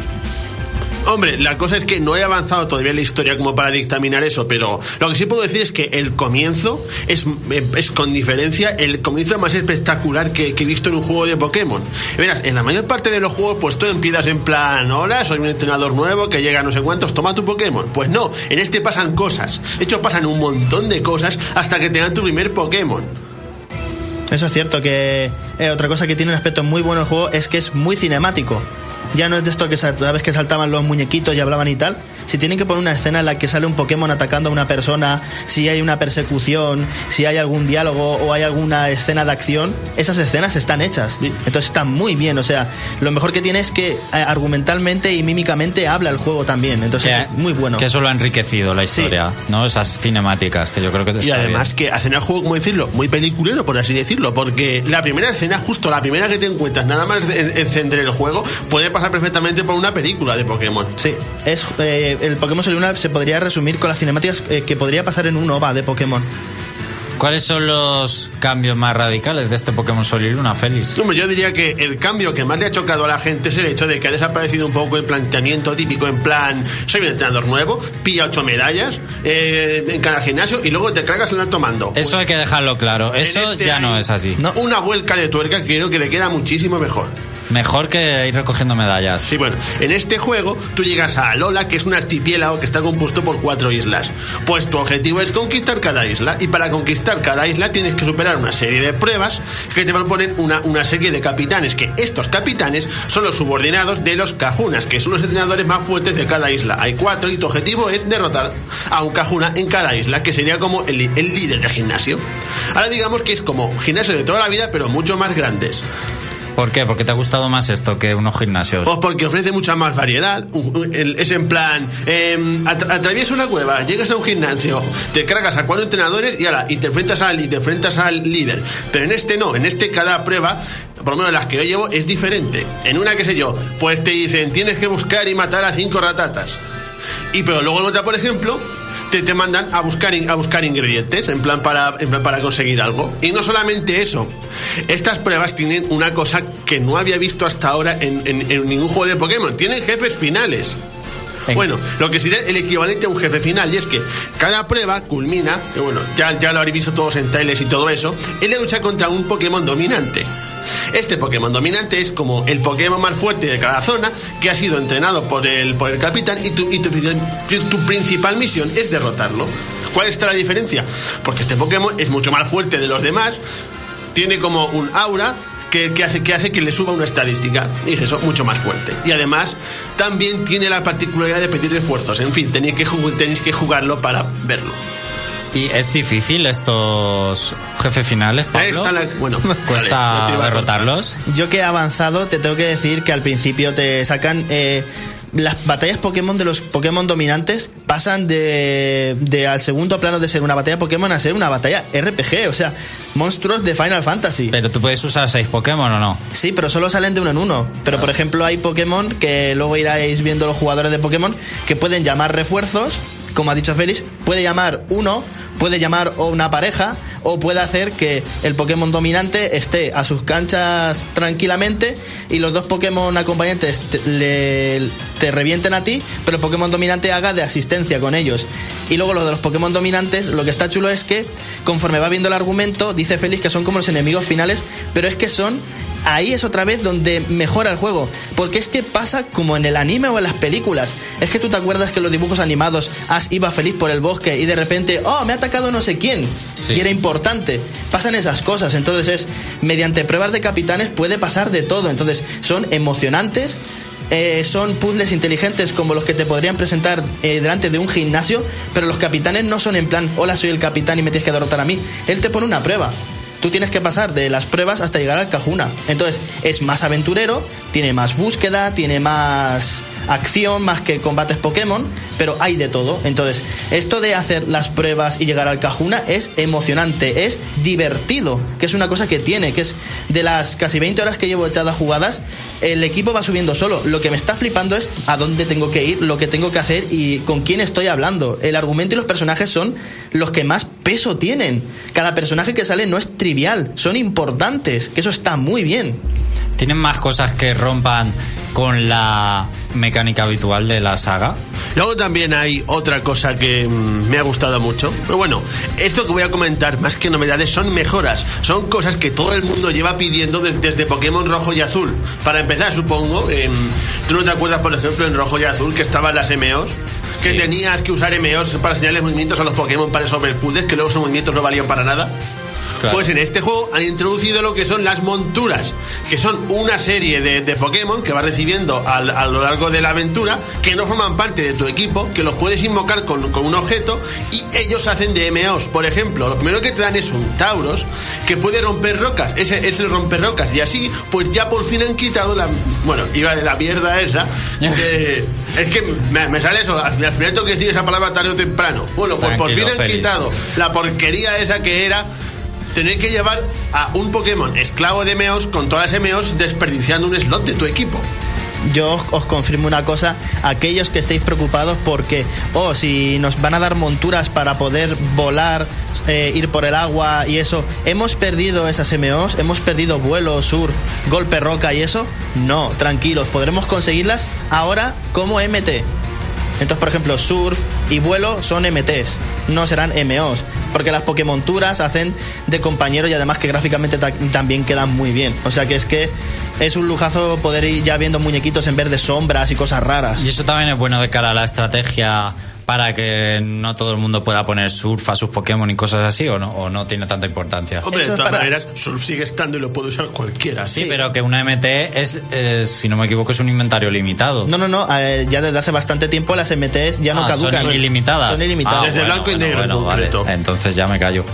Hombre, la cosa es que no he avanzado todavía la historia como para dictaminar eso, pero lo que sí puedo decir es que el comienzo es, es con diferencia el comienzo más espectacular que, que he visto en un juego de Pokémon. Verás, en la mayor parte de los juegos, pues tú empiezas en plan, hola, soy un entrenador nuevo que llega a no sé cuántos, toma tu Pokémon. Pues no, en este pasan cosas. De hecho, pasan un montón de cosas hasta que te dan tu primer Pokémon. Eso es cierto que eh, otra cosa que tiene un aspecto muy bueno el juego es que es muy cinemático. Ya no es de esto que sa- sabes que saltaban los muñequitos y hablaban y tal. Si tienen que poner una escena en la que sale un Pokémon atacando a una persona, si hay una persecución, si hay algún diálogo o hay alguna escena de acción, esas escenas están hechas. Sí. Entonces están muy bien. O sea, lo mejor que tiene es que eh, argumentalmente y mímicamente habla el juego también. Entonces Que- es muy bueno. Que eso lo ha enriquecido la historia, ¿no? Esas cinemáticas, que yo creo que Y está además bien. que hacen el juego, como decirlo, muy peliculero, por así decirlo, porque la primera escena, justo la primera que te encuentras, nada más de en- encender el juego, puede pasar perfectamente por una película de Pokémon. Sí, es, eh, el Pokémon Sol y Luna se podría resumir con las cinemáticas eh, que podría pasar en un OVA de Pokémon. ¿Cuáles son los cambios más radicales de este Pokémon Sol y Luna, Félix? Hombre, yo diría que el cambio que más le ha chocado a la gente es el hecho de que ha desaparecido un poco el planteamiento típico en plan, soy un entrenador nuevo, pilla ocho medallas eh, en cada gimnasio y luego te cargas el alto mando. Eso Pues, hay que dejarlo claro, eso este ya no es así. No. Una vuelca de tuerca que creo que le queda muchísimo mejor. Mejor que ir recogiendo medallas. Sí, bueno, en este juego tú llegas a Alola, que es un archipiélago que está compuesto por cuatro islas. Pues tu objetivo es conquistar cada isla, y para conquistar cada isla tienes que superar una serie de pruebas que te proponen una, una serie de capitanes, que estos capitanes son los subordinados de los Kajunas, que son los entrenadores más fuertes de cada isla. Hay cuatro y tu objetivo es derrotar a un Kajuna en cada isla, que sería como el, el líder del gimnasio. Ahora digamos que es como gimnasio de toda la vida, pero mucho más grandes. ¿Por qué? Porque te ha gustado más esto que unos gimnasios. Pues porque ofrece mucha más variedad. Es en plan, eh, atra- atraviesa una cueva, llegas a un gimnasio, te cargas a cuatro entrenadores y ahora y te enfrentas al y te enfrentas al líder. Pero en este no, en este cada prueba, por lo menos las que yo llevo, es diferente. En una, qué sé yo, pues te dicen tienes que buscar y matar a cinco ratatas. Y pero luego en otra, por ejemplo, te, te mandan a buscar, in- a buscar ingredientes en plan, para, en plan para conseguir algo. Y no solamente eso, estas pruebas tienen una cosa que no había visto hasta ahora en, en- en ningún juego de Pokémon. Tienen jefes finales. En- Bueno, lo que sería el equivalente a un jefe final, y es que cada prueba culmina, que bueno, ya, ya lo habréis visto todos en trailers y todo eso, en la lucha contra un Pokémon dominante. Este Pokémon dominante es como el Pokémon más fuerte de cada zona que ha sido entrenado por el, por el capitán y, tu, y tu, principal misión es derrotarlo. ¿Cuál está la diferencia? Porque este Pokémon es mucho más fuerte de los demás, tiene como un aura que, que hace, que hace que le suba una estadística. Y es eso, mucho más fuerte. Y además, también tiene la particularidad de pedir refuerzos. En fin, tenéis que, tenéis que jugarlo para verlo. ¿Y es difícil estos jefes finales, Pablo? Está la- bueno, ¿Cuesta vale, derrotarlos? Yo que he avanzado, te tengo que decir que al principio te sacan. eh, las batallas Pokémon de los Pokémon dominantes pasan de, de al segundo plano de ser una batalla Pokémon a ser una batalla RPG, o sea, monstruos de Final Fantasy. Pero tú puedes usar seis Pokémon o no. Sí, pero solo salen de uno en uno. Pero por ejemplo hay Pokémon que luego iráis viendo los jugadores de Pokémon que pueden llamar refuerzos, como ha dicho Félix, puede llamar uno, puede llamar o una pareja, o puede hacer que el Pokémon dominante esté a sus canchas tranquilamente y los dos Pokémon acompañantes te, le- te revienten a ti, pero el Pokémon dominante haga de asistencia con ellos. Y luego lo de los Pokémon dominantes, lo que está chulo es que conforme va viendo el argumento, dice Félix que son como los enemigos finales, pero es que son ahí es otra vez donde mejora el juego. Porque es que pasa como en el anime o en las películas. Es que tú te acuerdas que en los dibujos animados Ash iba feliz por el bosque y de repente, oh, me ha atacado no sé quién. Sí. Y era importante. Pasan esas cosas. Entonces es, mediante pruebas de capitanes puede pasar de todo. Entonces son emocionantes. eh, son puzzles inteligentes como los que te podrían presentar eh, delante de un gimnasio, pero los capitanes no son en plan, hola, soy el capitán y me tienes que derrotar a mí. Él te pone una prueba. Tú tienes que pasar de las pruebas hasta llegar al Cajuna. Entonces, es más aventurero, tiene más búsqueda, tiene más acción más que combates Pokémon, pero hay de todo. Entonces, esto de hacer las pruebas y llegar al Cajuna es emocionante, es divertido, que es una cosa que tiene, que es de las casi 20 horas que llevo echadas jugadas, el equipo va subiendo solo. Lo que me está flipando es a dónde tengo que ir, lo que tengo que hacer y con quién estoy hablando. El argumento y los personajes son los que más peso tienen. Cada personaje que sale no es trivial, son importantes, que eso está muy bien. ¿Tienen más cosas que rompan con la mecánica habitual de la saga? Luego también hay otra cosa que mm, me ha gustado mucho. Pero bueno, esto que voy a comentar, más que novedades, son mejoras. Son cosas que todo el mundo lleva pidiendo de- desde Pokémon Rojo y Azul. Para empezar, supongo, em, ¿tú no te acuerdas, por ejemplo, en Rojo y Azul que estaban las MEOs? Que Sí. tenías que usar MEOs para señalarles movimientos a los Pokémon para puzzles, que luego esos movimientos no valían para nada. Claro. Pues en este juego han introducido lo que son las monturas, que son una serie de, de Pokémon que vas recibiendo al- a, lo largo de la aventura, que no forman parte de tu equipo, que los puedes invocar con, con un objeto y ellos hacen de MOs. Por ejemplo, lo primero que te dan es un Tauros que puede romper rocas, ese es el romper rocas, y así, pues ya por fin han quitado la. Bueno, iba de la mierda esa. de- es que me, me sale eso, al final, al final tengo que decir esa palabra tarde o temprano. Bueno, pues por fin han quitado la porquería esa que era tener que llevar a un Pokémon esclavo de Meos con todas las Meos desperdiciando un slot de tu equipo. Yo os, confirmo una cosa, aquellos que estéis preocupados porque, oh, si nos van a dar monturas para poder volar, eh, ir por el agua y eso, ¿hemos perdido esas MOs? ¿Hemos perdido vuelo, surf, golpe roca y eso? No, tranquilos, podremos conseguirlas ahora como MT. Entonces, por ejemplo, surf y vuelo son MTs, no serán MOs. Porque las Pokémonturas hacen de compañero y además que gráficamente ta- también quedan muy bien. O sea que es que es un lujazo poder ir ya viendo muñequitos en vez de sombras y cosas raras. Y eso también es bueno de cara a la estrategia para que no todo el mundo pueda poner surf a sus Pokémon y cosas así, o no, o no tiene tanta importancia. Hombre, Eso de todas para- maneras, Surf sigue estando y lo puede usar cualquiera. Sí, pero que una MT es, eh, si no me equivoco, es un inventario limitado. No, no, no, eh, ya desde hace bastante tiempo las MTs ya no Ah, caducan. Son ilimitadas. Son ilimitadas. Ah, Desde blanco y negro en Bueno, vale. Entonces ya me callo.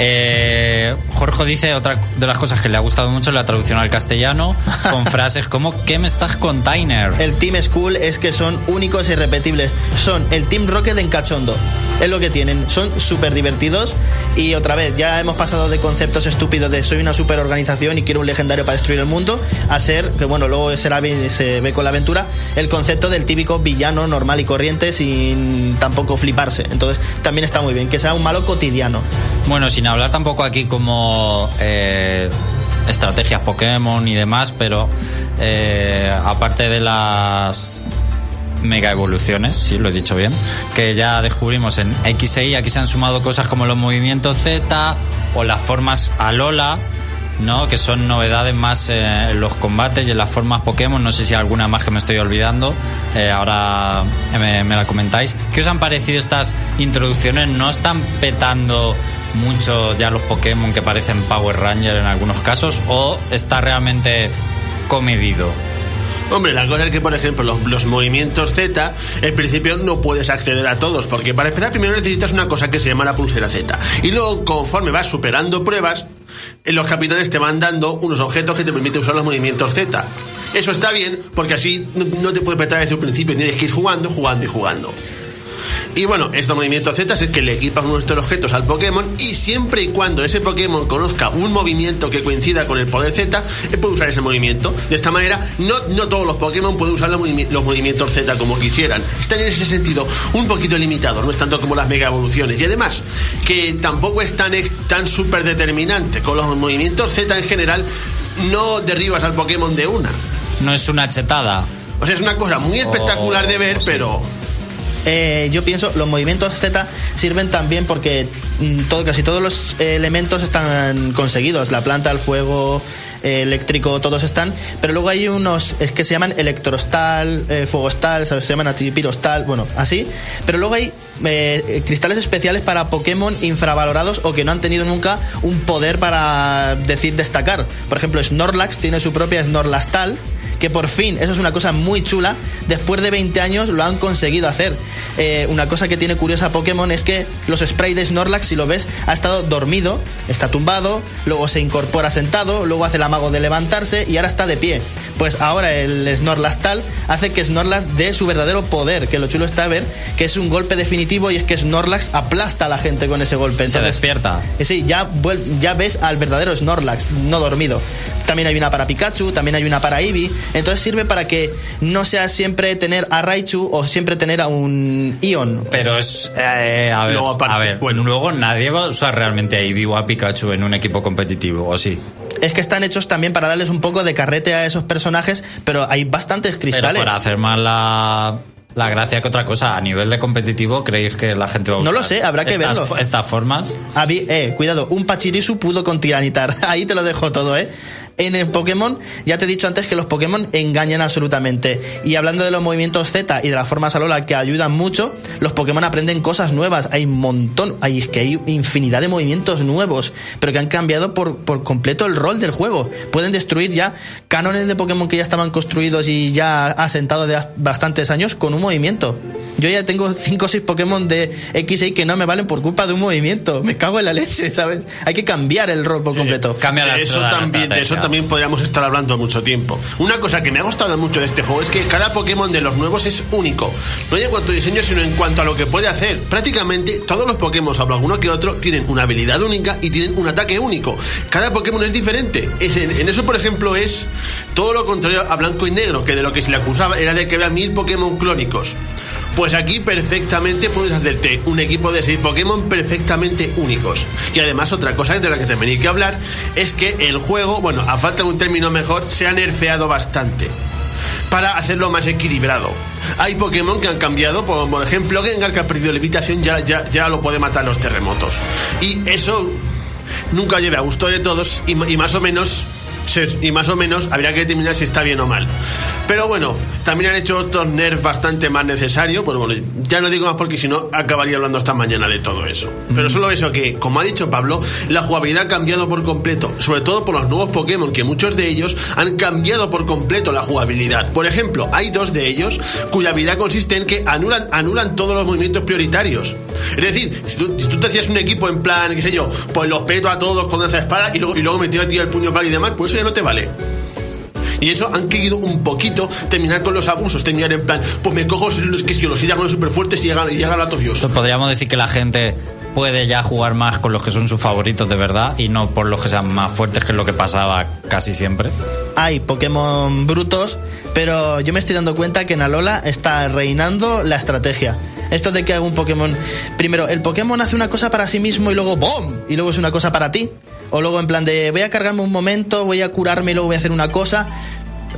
Eh, Jorge dice otra de las cosas que le ha gustado mucho la traducción al castellano con frases como ¿qué me estás container? El Team School es que son únicos e irrepetibles. Son el Team Rocket en cachondo. Es lo que tienen. Son súper divertidos. Y otra vez, ya hemos pasado de conceptos estúpidos de soy una super organización y quiero un legendario para destruir el mundo, a ser, que bueno, luego será, se ve con la aventura, el concepto del típico villano normal y corriente sin tampoco fliparse. Entonces, también está muy bien. Que sea un malo cotidiano. Bueno, sin hablar tampoco aquí como eh, estrategias Pokémon y demás, pero eh, aparte de las mega evoluciones, sí, lo he dicho bien, que ya descubrimos en X e aquí se han sumado cosas como los movimientos Z o las formas Alola, ¿no? Que son novedades más eh, en los combates y en las formas Pokémon. No sé si hay alguna más que me estoy olvidando. Eh, ahora me, me la comentáis. ¿Qué os han parecido estas introducciones? ¿No están petando mucho ya los Pokémon que parecen Power Ranger en algunos casos? ¿O está realmente comedido? Hombre, la cosa es que, por ejemplo, los, movimientos Z, en principio no puedes acceder a todos, porque para empezar primero necesitas una cosa que se llama la pulsera Z. Y luego, conforme vas superando pruebas, eh, los capitanes te van dando unos objetos que te permiten usar los movimientos Z. Eso está bien, porque así no, te puedes petar desde un principio, tienes que ir jugando, jugando y jugando. Y bueno, estos movimientos Z es que le equipas nuestros objetos al Pokémon y siempre y cuando ese Pokémon conozca un movimiento que coincida con el poder Z, puede usar ese movimiento. De esta manera, no, no todos los Pokémon pueden usar los, movimi- los movimientos Z como quisieran. Están en ese sentido un poquito limitados, no es tanto como las mega evoluciones. Y además, que tampoco es tan, tan súper determinante. Con los movimientos Z en general, no derribas al Pokémon de una. No es una chetada. O sea, es una cosa muy espectacular de ver, Oh, sí. pero Eh, yo pienso, los movimientos Z sirven también porque mm, todo, casi todos los elementos están conseguidos. La planta, el fuego, eh, eléctrico, todos están. Pero luego hay unos es que se llaman electrostal, eh, fuegostal, se llaman atipirostal, bueno, así. Pero luego hay eh, cristales especiales para Pokémon infravalorados o que no han tenido nunca un poder para decir destacar. Por ejemplo, Snorlax tiene su propia Snorlastal que por fin, eso es una cosa muy chula, después de 20 años lo han conseguido hacer. Eh, una cosa que tiene curiosa Pokémon es que los sprays de Snorlax, si lo ves, ha estado dormido, está tumbado, luego se incorpora sentado, luego hace el amago de levantarse y ahora está de pie. Pues ahora el Snorlax tal hace que Snorlax dé su verdadero poder, que lo chulo está a ver que es un golpe definitivo y es que Snorlax aplasta a la gente con ese golpe. Se Entonces, despierta. eh, Sí, ya, ya ves al verdadero Snorlax, no dormido. También hay una para Pikachu, también hay una para Eevee. Entonces sirve para que no sea siempre tener a Raichu o siempre tener a un Ion. Pero es. eh, a ver, Luego, aparte, a ver bueno. luego nadie va a usar realmente a Eevee o a Pikachu en un equipo competitivo, ¿o sí? Es que están hechos también para darles un poco de carrete a esos personajes, pero hay bastantes Pero cristales. para hacer más la, la gracia que otra cosa, a nivel de competitivo, ¿creéis que la gente va a No usar lo sé, habrá que estas, verlo. estas formas? Eh, cuidado, un Pachirisu pudo con Tiranitar. Ahí te lo dejo todo, ¿eh? En el Pokémon, ya te he dicho antes que los Pokémon engañan absolutamente. Y hablando de los movimientos Z y de las formas Alola que ayudan mucho, los Pokémon aprenden cosas nuevas. Hay un montón, hay, es que hay infinidad de movimientos nuevos, pero que han cambiado por, por completo el rol del juego. Pueden destruir ya cánones de Pokémon que ya estaban construidos y ya asentados de as- bastantes años con un movimiento. Yo ya tengo 5 o 6 Pokémon de X y que no me valen por culpa de un movimiento. Me cago en la leche, ¿sabes? Hay que cambiar el rol por completo. Cambia la eso también, de eso estrategia. También podríamos estar hablando mucho tiempo. Una cosa que me ha gustado mucho de este juego es que cada Pokémon de los nuevos es único. No en cuanto a diseño, sino en cuanto a lo que puede hacer. Prácticamente todos los Pokémon, salvo alguno que otro, tienen una habilidad única y tienen un ataque único. Cada Pokémon es diferente. Es- en, en eso, por ejemplo, es todo lo contrario a Blanco y Negro, que de lo que se le acusaba era de que había mil Pokémon clónicos. Pues aquí perfectamente puedes hacerte un equipo de 6 Pokémon perfectamente únicos. Y además otra cosa de la que también hay que hablar es que el juego, bueno, a falta de un término mejor, se ha nerfeado bastante para hacerlo más equilibrado. Hay Pokémon que han cambiado, por, ejemplo, Gengar que ha perdido levitación ya, ya, ya lo puede matar los terremotos. Y eso nunca lleva a gusto de todos y, más o menos y más o menos habría que determinar si está bien o mal. Pero bueno, también han hecho otros nerfs bastante más necesarios. Pues bueno, ya no digo más porque si no acabaría hablando esta mañana de todo eso. Pero solo eso que, como ha dicho Pablo, la jugabilidad ha cambiado por completo. Sobre todo por los nuevos Pokémon, que muchos de ellos han cambiado por completo la jugabilidad. Por ejemplo, hay dos de ellos cuya habilidad consiste en que anulan, anulan todos los movimientos prioritarios. Es decir, si tú, si tú te hacías un equipo en plan, qué sé yo, pues los peto a todos con esa espada y luego, y luego me tiro a ti el puño claro y demás, pues ya no te vale. Y eso han querido un poquito terminar con los abusos, terminar en plan, pues me cojo los que, es que los con los super fuertes y llegan, y llegan a todos Podríamos decir que la gente puede ya jugar más con los que son sus favoritos de verdad y no por los que sean más fuertes, que es lo que pasaba casi siempre. Hay Pokémon brutos, pero yo me estoy dando cuenta que en Alola está reinando la estrategia. Esto de que haga un Pokémon. Primero, el Pokémon hace una cosa para sí mismo y luego ¡BOM! Y luego es una cosa para ti. O luego en plan de voy a cargarme un momento, voy a curarme y luego voy a hacer una cosa.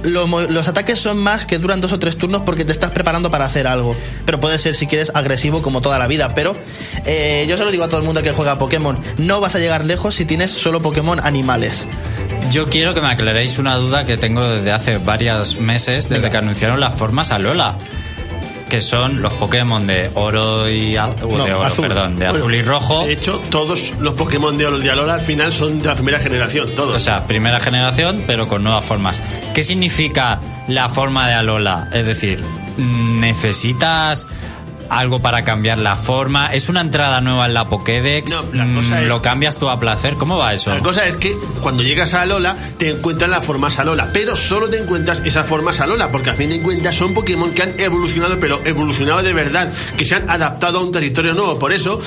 Los, los ataques son más que duran dos o tres turnos porque te estás preparando para hacer algo. Pero puede ser, si quieres, agresivo como toda la vida. Pero eh, yo se lo digo a todo el mundo que juega a Pokémon: no vas a llegar lejos si tienes solo Pokémon animales. Yo quiero que me aclaréis una duda que tengo desde hace varios meses, desde que anunciaron las formas Alola. Que son los Pokémon de oro y a- o No, de oro, azul. perdón, de Bueno, azul y rojo. De hecho, todos los Pokémon de Olo- de Alola al final son de la primera generación, todos. O sea, primera generación, pero con nuevas formas. ¿Qué significa la forma de Alola? Es decir, ¿necesitas algo para cambiar la forma? ¿Es una entrada nueva en la Pokédex? No, la cosa Mm, es- ¿Lo cambias tú a placer? ¿Cómo va eso? La cosa es que cuando llegas a Alola te encuentras la forma Alola, pero solo te encuentras esas formas Alola, porque a fin de cuentas son Pokémon que han evolucionado, pero evolucionado de verdad, que se han adaptado a un territorio nuevo. Por eso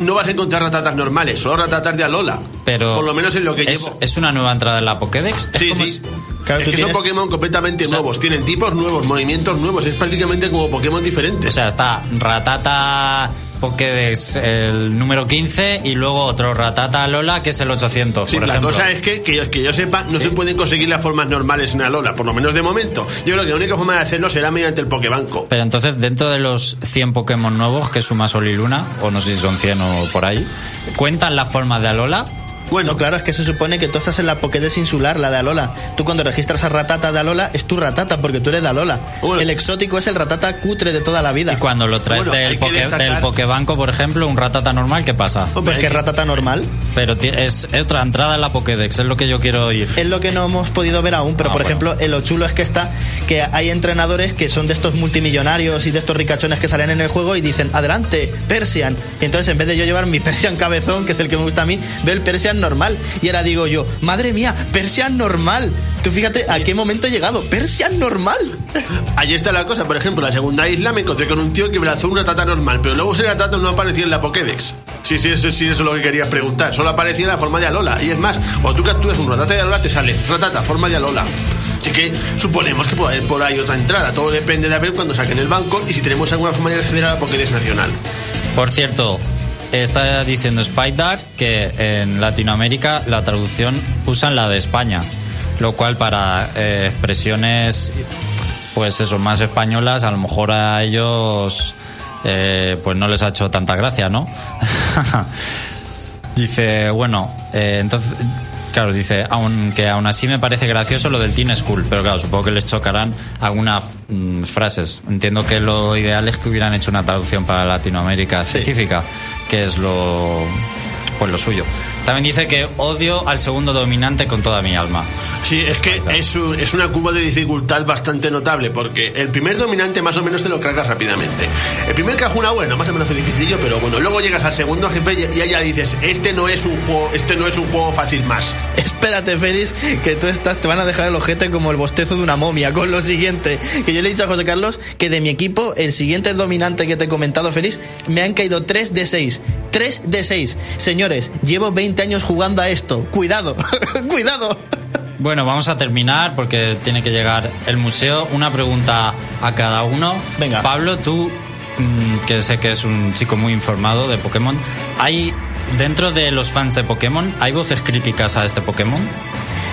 no vas a encontrar ratatas normales, solo ratatas de Alola. Pero Por lo menos en lo que ¿es, llevo. ¿Es una nueva entrada en la Pokédex? Es Sí, sí. si- Claro, es que son Pokémon completamente O sea- nuevos, tienen tipos nuevos, movimientos nuevos, es prácticamente como Pokémon diferentes. O sea, está Ratata Pokédex el número 15 y luego otro Ratata Alola que es el 800, Sí, por la ejemplo. cosa es que, que, yo- que yo sepa, no se pueden conseguir las formas normales en Alola, por lo menos de momento. Yo creo que la única forma de hacerlo será mediante el Pokébanco. Pero entonces, dentro de los 100 Pokémon nuevos que suma Sol y Luna, o no sé si son 100 o por ahí, ¿cuentan las formas de Alola? Bueno, claro, es que se supone que tú estás en la Pokédex insular, la de Alola. Tú cuando registras a Ratata de Alola, es tu Ratata, porque tú eres de Alola. Bueno. El exótico es el Ratata cutre de toda la vida. Y cuando lo traes Bueno, del, destacar- del Pokebanco, por ejemplo, un ratata normal, ¿qué pasa? Pues que es Ratata normal. Pero ti- es, es otra entrada en la Pokédex, es lo que yo quiero oír. Es lo que no hemos podido ver aún, pero Ah, por bueno. ejemplo, en lo chulo es que está que hay entrenadores que son de estos multimillonarios y de estos ricachones que salen en el juego y dicen, adelante, Persian. Y entonces en vez de yo llevar mi Persian cabezón, que es el que me gusta a mí, veo el Persian normal. Y ahora digo yo, madre mía, Persian normal. Tú fíjate a qué momento he llegado, Persian normal. Ahí está la cosa, por ejemplo, la segunda isla me encontré con un tío que me lanzó un ratata normal, pero luego ese ratata no aparecía en la Pokédex. Sí, sí, eso, sí, eso es lo que querías preguntar. Solo aparecía en la forma de Alola. Y es más, cuando tú capturas un ratata de Alola, te sale ratata, forma de Alola. Así que suponemos que puede haber por ahí otra entrada. Todo depende de ver cuando saquen el banco y si tenemos alguna forma de acceder a la Pokédex nacional. Por cierto, está diciendo Spider que en Latinoamérica la traducción usan la de España, lo cual para eh, expresiones, pues eso, más españolas, a lo mejor a ellos eh, pues no les ha hecho tanta gracia, ¿no? dice, bueno, eh, entonces... Claro, dice, aunque aún así me parece gracioso lo del Teen School, pero claro, supongo que les chocarán algunas mm, frases. Entiendo que lo ideal es que hubieran hecho una traducción para Latinoamérica específica, que es lo pues lo suyo. También dice que odio al segundo dominante con toda mi alma. Sí, es que es, un- es una curva de dificultad bastante notable, porque el primer dominante más o menos te lo cargas rápidamente. El primer Cajuna, bueno, más o menos fue dificilillo, pero bueno, luego llegas al segundo jefe y, ya dices, este no es un juego, este no es un juego fácil más. Espérate, Félix, que tú estás, te van a dejar el ojete como el bostezo de una momia con lo siguiente. Que yo le he dicho a José Carlos que de mi equipo, el siguiente dominante que te he comentado, Félix, me han caído 3 de 6. 3 de 6. Señores, llevo 20 años jugando a esto. Cuidado, cuidado. Bueno, vamos a terminar porque tiene que llegar el museo. Una pregunta a cada uno. Venga. Pablo, tú, mm, que sé que es un chico muy informado de Pokémon, ¿hay dentro de los fans de Pokémon, hay voces críticas a este Pokémon?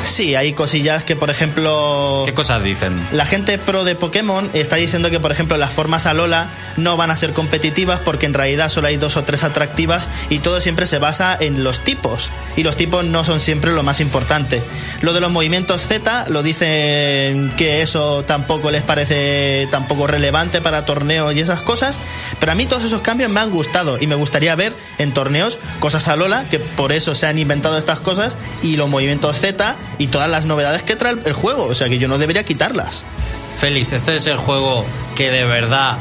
Sí, hay cosillas que, por ejemplo... ¿Qué cosas dicen? La gente pro de Pokémon está diciendo que, por ejemplo, las formas Alola no van a ser competitivas porque en realidad solo hay dos o tres atractivas y todo siempre se basa en los tipos. Y los tipos no son siempre lo más importante. Lo de los movimientos Z lo dicen que eso tampoco les parece tampoco relevante para torneos y esas cosas. Pero a mí todos esos cambios me han gustado y me gustaría ver en torneos cosas Alola, que por eso se han inventado estas cosas, y los movimientos Z y todas las novedades que trae el juego. O sea que yo no debería quitarlas. Félix, ¿este es el juego que de verdad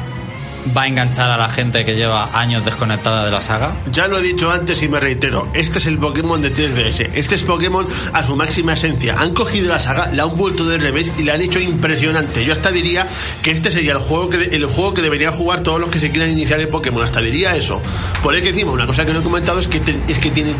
va a enganchar a la gente que lleva años desconectada de la saga? Ya lo he dicho antes y me reitero, este es el Pokémon de 3DS, este es Pokémon a su máxima esencia. Han cogido la saga, la han vuelto del revés y la han hecho impresionante. Yo hasta diría que este sería el juego que, el juego que deberían jugar todos los que se quieran iniciar en Pokémon, hasta diría eso. Por ahí que encima, una cosa que no he comentado es que, te- es que tiene,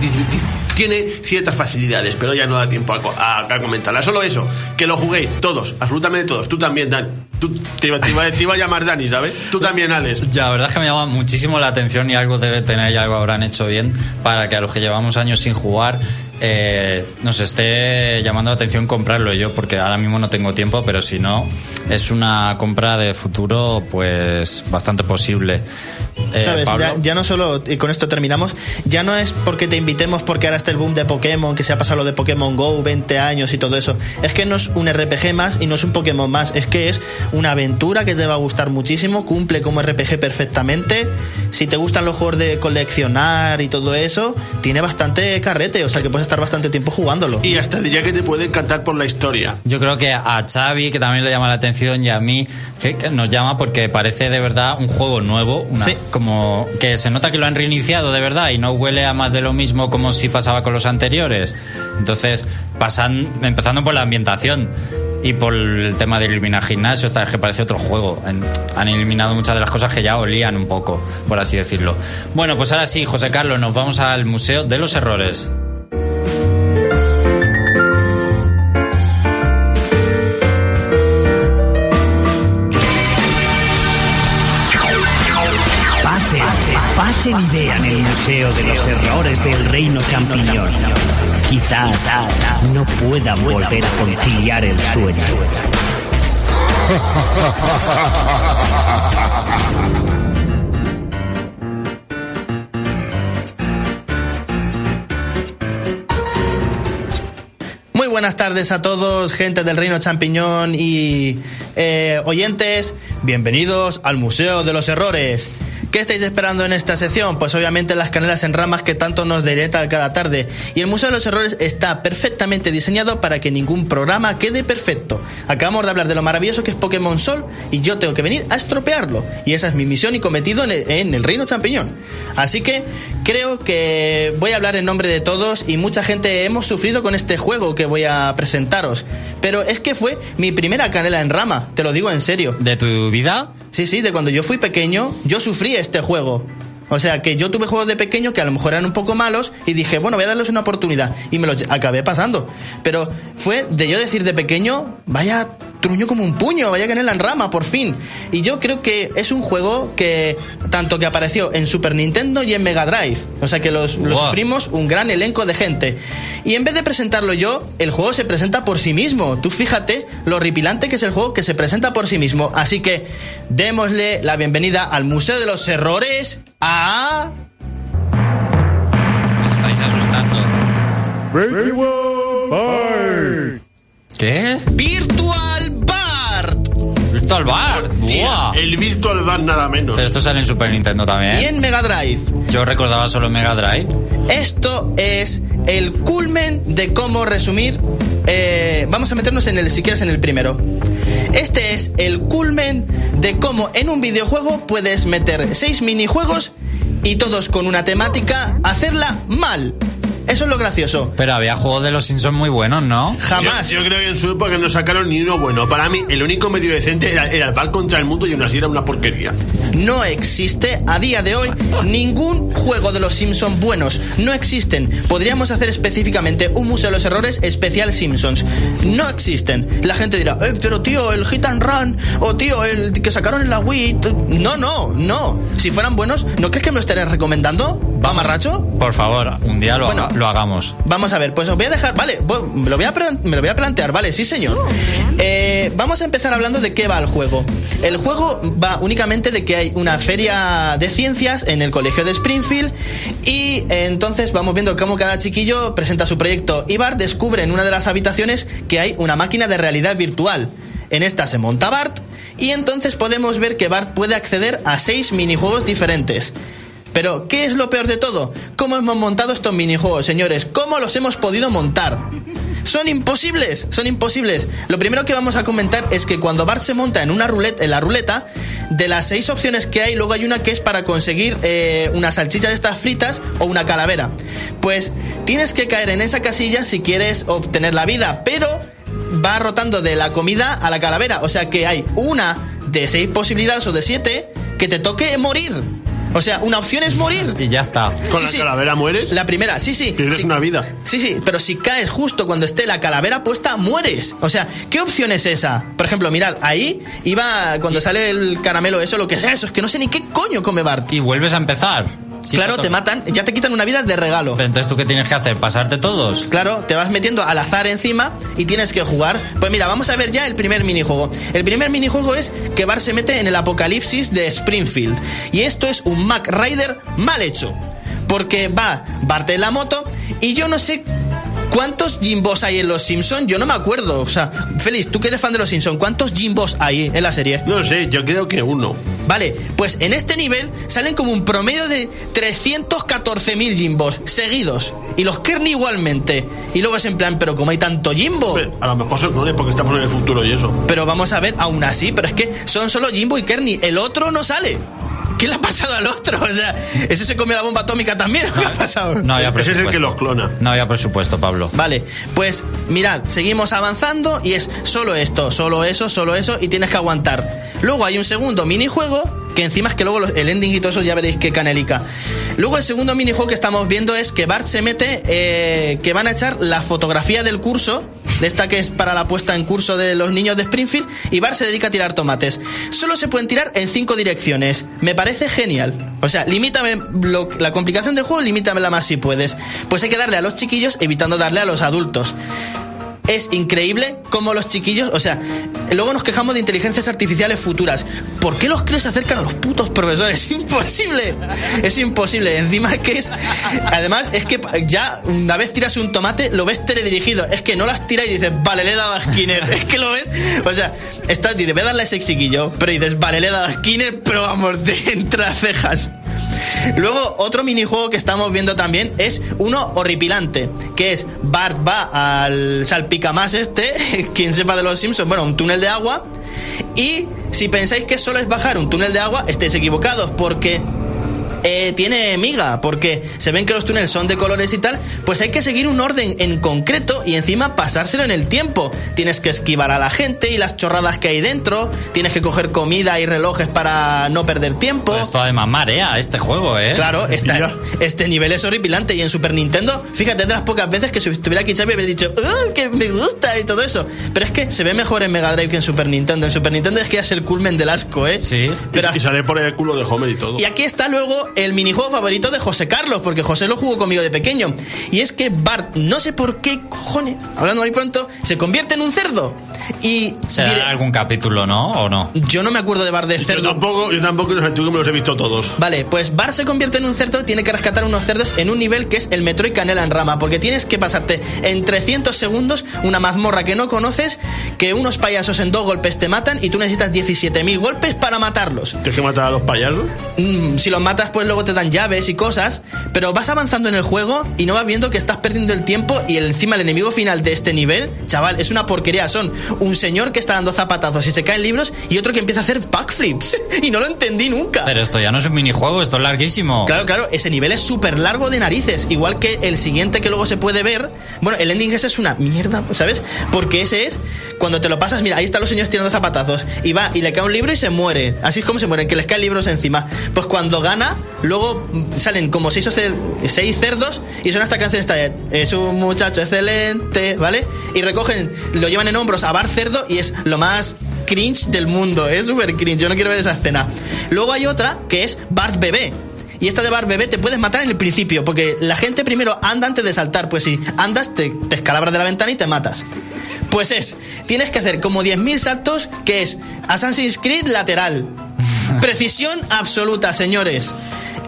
tiene ciertas facilidades, pero ya no da tiempo a, co- a- a comentarla. Solo eso, que lo juguéis todos, absolutamente todos. Tú también, Dan. Tú, te iba a llamar Dani, ¿sabes? Tú también, Alex. Ya, la verdad es que me llama muchísimo la atención y algo debe tener y algo habrán hecho bien para que a los que llevamos años sin jugar eh, nos esté llamando la atención comprarlo yo, porque ahora mismo no tengo tiempo, pero si no, es una compra de futuro pues bastante posible. Eh, Ya, ya no solo, y con esto terminamos, ya no es porque te invitemos porque ahora está el boom de Pokémon, que se ha pasado lo de Pokémon Go, 20 años y todo eso. Es que no es un RPG más y no es un Pokémon más, es que es una aventura que te va a gustar muchísimo, cumple como RPG perfectamente. Si te gustan los juegos de coleccionar y todo eso, tiene bastante carrete, o sea que puedes estar bastante tiempo jugándolo. Y hasta diría que te puede encantar por la historia. Yo creo que a Xavi, que también le llama la atención, y a mí, que, que nos llama porque parece de verdad un juego nuevo, una, Sí. Como que se nota que lo han reiniciado de verdad y no huele a más de lo mismo como si pasaba con los anteriores. Entonces, pasan, empezando por la ambientación y por el tema de eliminar gimnasio, esta vez que parece otro juego. Han, eliminado muchas de las cosas que ya olían un poco, por así decirlo. Bueno, pues ahora sí, José Carlos, nos vamos al Museo de los Errores. El Museo de los Errores del Reino Champiñón. Quizás no puedan volver a conciliar el sueño. buenas tardes a todos, gente del Reino Champiñón y eh, oyentes. Bienvenidos al Museo de los Errores. ¿Qué estáis esperando en esta sección? Pues obviamente las canelas en ramas que tanto nos deleita cada tarde. Y el Museo de los Errores está perfectamente diseñado para que ningún programa quede perfecto. Acabamos de hablar de lo maravilloso que es Pokémon Sol y yo tengo que venir a estropearlo. Y esa es mi misión y cometido en el, en el Reino Champiñón. Así que creo que voy a hablar en nombre de todos y mucha gente hemos sufrido con este juego que voy a presentaros. Pero es que fue mi primera canela en rama, te lo digo en serio. ¿De tu vida? Sí, sí, de cuando yo fui pequeño, yo sufrí este juego. O sea, que yo tuve juegos de pequeño que a lo mejor eran un poco malos y dije, bueno, voy a darles una oportunidad. Y me los acabé pasando. Pero fue de yo decir de pequeño, vaya truño como un puño, vaya canela en rama, por fin. Y yo creo que es un juego que, tanto que apareció en Super Nintendo y en Mega Drive. O sea, que los, los Wow. sufrimos un gran elenco de gente. Y en vez de presentarlo yo, el juego se presenta por sí mismo. Tú fíjate lo horripilante que es el juego que se presenta por sí mismo. Así que démosle la bienvenida al Museo de los Errores a... Me estáis asustando. ¿Qué? Virtual. Virtual Bar. ¡Buah! El Virtual Bar nada menos. Pero esto sale en Super Nintendo Y también. en Mega Drive. Yo recordaba solo Mega Drive. Esto es el culmen de cómo resumir. eh, vamos a meternos en el, si quieres, en el primero. Este es el culmen de cómo en un videojuego puedes meter seis minijuegos y todos con una temática, hacerla mal. Eso es lo gracioso. Pero había juegos de los Simpsons muy buenos, ¿no? Jamás. Yo, yo creo que en su época no sacaron ni uno bueno. Para mí, el único medio decente era, era el bar contra el mundo y aún así era una porquería. No existe a día de hoy ningún juego de los Simpsons buenos. No existen. Podríamos hacer específicamente un museo de los errores especial Simpsons. No existen. La gente dirá, eh, pero tío, el Hit and Run, o tío, el que sacaron en la Wii. No, no, no. Si fueran buenos, ¿no crees que me lo estarías recomendando? ¿Va, marracho? Por favor, un día lo, Bueno. haga- lo hagamos. Vamos a ver, pues os voy a dejar, vale, me lo voy a, plan- me lo voy a plantear, vale, sí señor. Eh, vamos a empezar hablando de qué va el juego. El juego va únicamente de que hay una feria de ciencias en el colegio de Springfield y eh, entonces vamos viendo cómo cada chiquillo presenta su proyecto y Bart descubre en una de las habitaciones que hay una máquina de realidad virtual. En esta se monta Bart y entonces podemos ver que Bart puede acceder a seis minijuegos diferentes. Pero, ¿qué es lo peor de todo? ¿Cómo hemos montado estos minijuegos, señores? ¿Cómo los hemos podido montar? Son imposibles, son imposibles. Lo primero que vamos a comentar es que cuando Bart se monta en una ruleta, en la ruleta, de las seis opciones que hay, luego hay una que es para conseguir eh, una salchicha de estas fritas o una calavera. Pues tienes que caer en esa casilla si quieres obtener la vida, pero va rotando de la comida a la calavera. O sea que hay una de seis posibilidades o de siete que te toque morir. O sea, una opción es morir. Y ya está. ¿Con Sí, la sí. calavera mueres? La primera, sí, sí. Pierdes sí. una vida. Sí, sí, pero si caes justo cuando esté la calavera puesta, mueres. O sea, ¿qué opción es esa? Por ejemplo, mirad, ahí iba cuando sale el caramelo, eso, lo que sea, eso, es que no sé ni qué coño come Bart. Y vuelves a empezar. Sí, claro, te matan, ya te quitan una vida de regalo. Pero entonces, ¿tú qué tienes que hacer? ¿Pasarte todos? Claro, te vas metiendo al azar encima y tienes que jugar. Pues mira, vamos a ver ya el primer minijuego. El primer minijuego es que Bart se mete en el apocalipsis de Springfield. Y esto es un Mac Rider mal hecho. Porque va Bart en la moto y yo no sé cuántos Jimbos hay en Los Simpsons. Yo no me acuerdo. O sea, Félix, tú que eres fan de Los Simpsons, ¿cuántos Jimbos hay en la serie? No sé, yo creo que uno. Vale, pues en este nivel salen como un promedio de 314.000 Jimbos seguidos. Y los Kearney igualmente. Y luego es en plan, pero como hay tanto Jimbo. A lo mejor son clones porque estamos en el futuro y eso. Pero vamos a ver, aún así, pero es que son solo Jimbo y Kearney. El otro no sale. ¿Qué le ha pasado al otro? O sea, ese se comió la bomba atómica también. ¿o ¿Qué ha pasado? No había Ese es el presupuesto. que los clona. No había presupuesto, Pablo. Vale, pues mirad, seguimos avanzando y es solo esto, solo eso, solo eso y tienes que aguantar. Luego hay un segundo minijuego que encima es que luego el ending y todo eso ya veréis que canelica. Luego el segundo minijuego que estamos viendo es que Bart se mete, eh, que van a echar la fotografía del curso, de esta que es para la puesta en curso de los niños de Springfield, y Bart se dedica a tirar tomates. Solo se pueden tirar en cinco direcciones. Me parece genial. O sea, limítame la complicación del juego, limítamela más si puedes. Pues hay que darle a los chiquillos evitando darle a los adultos. Es increíble como los chiquillos, o sea, luego nos quejamos de inteligencias artificiales futuras. ¿Por qué los crees se acercan a los putos profesores? Es imposible. Es imposible. Encima que es. Además, es que ya una vez tiras un tomate, lo ves teledirigido. Es que no las tiras y dices, vale, le he dado a Skinner. Es que lo ves. O sea, estás, dices, voy a darle a ese chiquillo. Pero dices, vale, le he dado a Skinner, pero vamos, de entre cejas. Luego, otro minijuego que estamos viendo también es uno horripilante, que es Bart va al salpicamás este, quien sepa de los Simpsons, bueno, un túnel de agua, y si pensáis que solo es bajar un túnel de agua, estáis equivocados, porque eh, tiene miga, porque se ven que los túneles son de colores y tal, pues hay que seguir un orden en concreto y encima pasárselo en el tiempo. Tienes que esquivar a la gente y las chorradas que hay dentro, tienes que coger comida y relojes para no perder tiempo. Esto además marea este juego, ¿eh? Claro, esta- este nivel es horripilante y en Super Nintendo, fíjate, es de las pocas veces que si estuviera aquí Xavi habría dicho, "Uh, que me gusta y todo eso. Pero es que se ve mejor en Mega Drive que en Super Nintendo. En Super Nintendo es que ya es el culmen del asco, ¿eh? Sí. Pero y sale por el culo de Homer y todo. y aquí está luego el minijuego favorito de José Carlos, porque José lo jugó conmigo de pequeño. Y es que Bart, no sé por qué cojones, hablando muy pronto, se convierte en un cerdo. Y ¿Será diré- algún capítulo, no? ¿O no? yo no me acuerdo de Bart de Yo cerdo. tampoco, yo tampoco, que me los he visto todos. Vale, pues Bart se convierte en un cerdo y tiene que rescatar unos cerdos en un nivel que es el Metroid Canela en Rama, porque tienes que pasarte en 300 segundos una mazmorra que no conoces, que unos payasos en dos golpes te matan y tú necesitas 17.000 golpes para matarlos. Tienes que matar a los payasos. Mm, si los matas, pues luego te dan llaves y cosas. Pero vas avanzando en el juego y no vas viendo que estás perdiendo el tiempo. Y encima el enemigo final de este nivel, chaval, es una porquería. Son un señor que está dando zapatazos y se caen libros y otro que empieza a hacer backflips. y no lo entendí nunca. Pero esto ya no es un minijuego, esto es larguísimo. Claro, claro, ese nivel es súper largo de narices. Igual que el siguiente que luego se puede ver. Bueno, el ending ese es una mierda, ¿sabes? Porque ese es cuando te lo pasas. Mira, ahí están los señores tirando zapatazos. Y va y le cae un libro y se muere. Así es como se mueren, que les caen libros encima. Pues cuando gana, luego salen como seis, o seis cerdos y suena esta canción esta de, Es un muchacho excelente, ¿vale? Y recogen, lo llevan en hombros a Cerdo y es lo más cringe del mundo. Es súper cringe. Yo no quiero ver esa escena. Luego hay otra que es Bart Bebé. Y esta de Bar Bebé te puedes matar en el principio, porque la gente primero anda antes de saltar. Pues si andas, te, te escalabras de la ventana y te matas. Pues es, tienes que hacer como 10.000 saltos, que es Assassin's Creed lateral. Precisión absoluta, señores.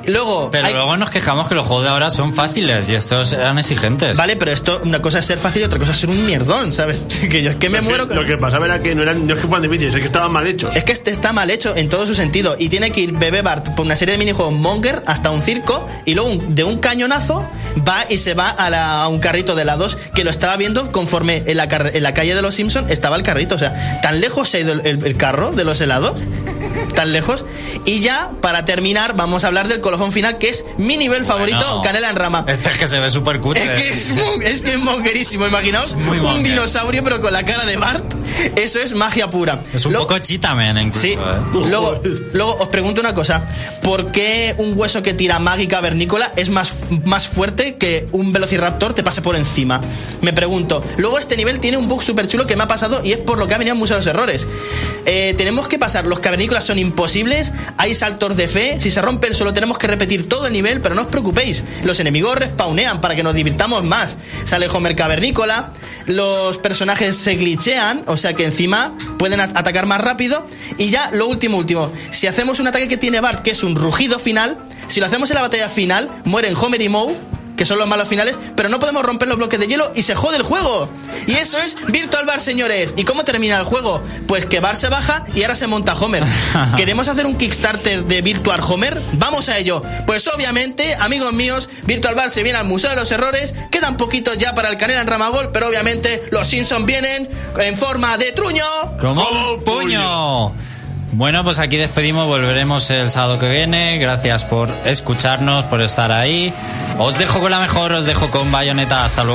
Luego, Pero hay- luego nos quejamos que los juegos de ahora son fáciles y estos eran exigentes. Vale, pero esto, una cosa es ser fácil y otra cosa es ser un mierdón, ¿sabes? Que yo es que me Lo que- muero. con- Lo que pasaba era que no, eran, no es que fueran difíciles, es que estaban mal hechos. Es que este está mal hecho en todo su sentido y tiene que ir Bebé Bart por una serie de minijuegos Monger hasta un circo y luego un- de un cañonazo va y se va a, la- a un carrito de helados que lo estaba viendo conforme en la, car- en la calle de los Simpsons estaba el carrito. O sea, tan lejos se ha ido el, el- el carro de los helados, tan lejos. Y ya, para terminar, vamos a hablar del colofón final que es mi nivel favorito, Canela en Rama. Este es que se ve súper cutre. Es que es, es que es mongerísimo, imaginaos muy un dinosaurio pero con la cara de Bart. Eso es magia pura. Es un Lo- poco chitamen incluso. Sí. ¿eh? Luego, luego os pregunto una cosa. ¿Por qué un hueso que tira mágica vernícola es más, más fuerte que un velociraptor te pase por encima? Me pregunto. Luego este nivel tiene un bug súper chulo que me ha pasado y es por lo que ha venido los Errores. Eh, tenemos que pasar, los cavernícolas son imposibles, hay saltos de fe, si se rompe el suelo tenemos que repetir todo el nivel, pero no os preocupéis, los enemigos respawnean para que nos divirtamos más. Sale Homer cavernícola, los personajes se glitchean, o sea que encima pueden at- atacar más rápido. Y ya lo último, último, si hacemos un ataque que tiene Bart, que es un rugido final, si lo hacemos en la batalla final, mueren Homer y Moe, que son los malos finales, pero no podemos romper los bloques de hielo y se jode el juego. Y eso es Virtual Bar, señores. ¿Y cómo termina el juego? Pues que Bar se baja y ahora se monta Homer. ¿Queremos hacer un Kickstarter de Virtual Homer? Vamos a ello. Pues obviamente, amigos míos, Virtual Bar se viene al Museo de los Errores. Quedan poquitos ya para el Canela en Ramagol, pero obviamente los Simpsons vienen en forma de truño. Como un puño. Bueno, pues aquí despedimos, volveremos el sábado que viene. Gracias por escucharnos, por estar ahí. Os dejo con la mejor, os dejo con bayoneta. Hasta luego.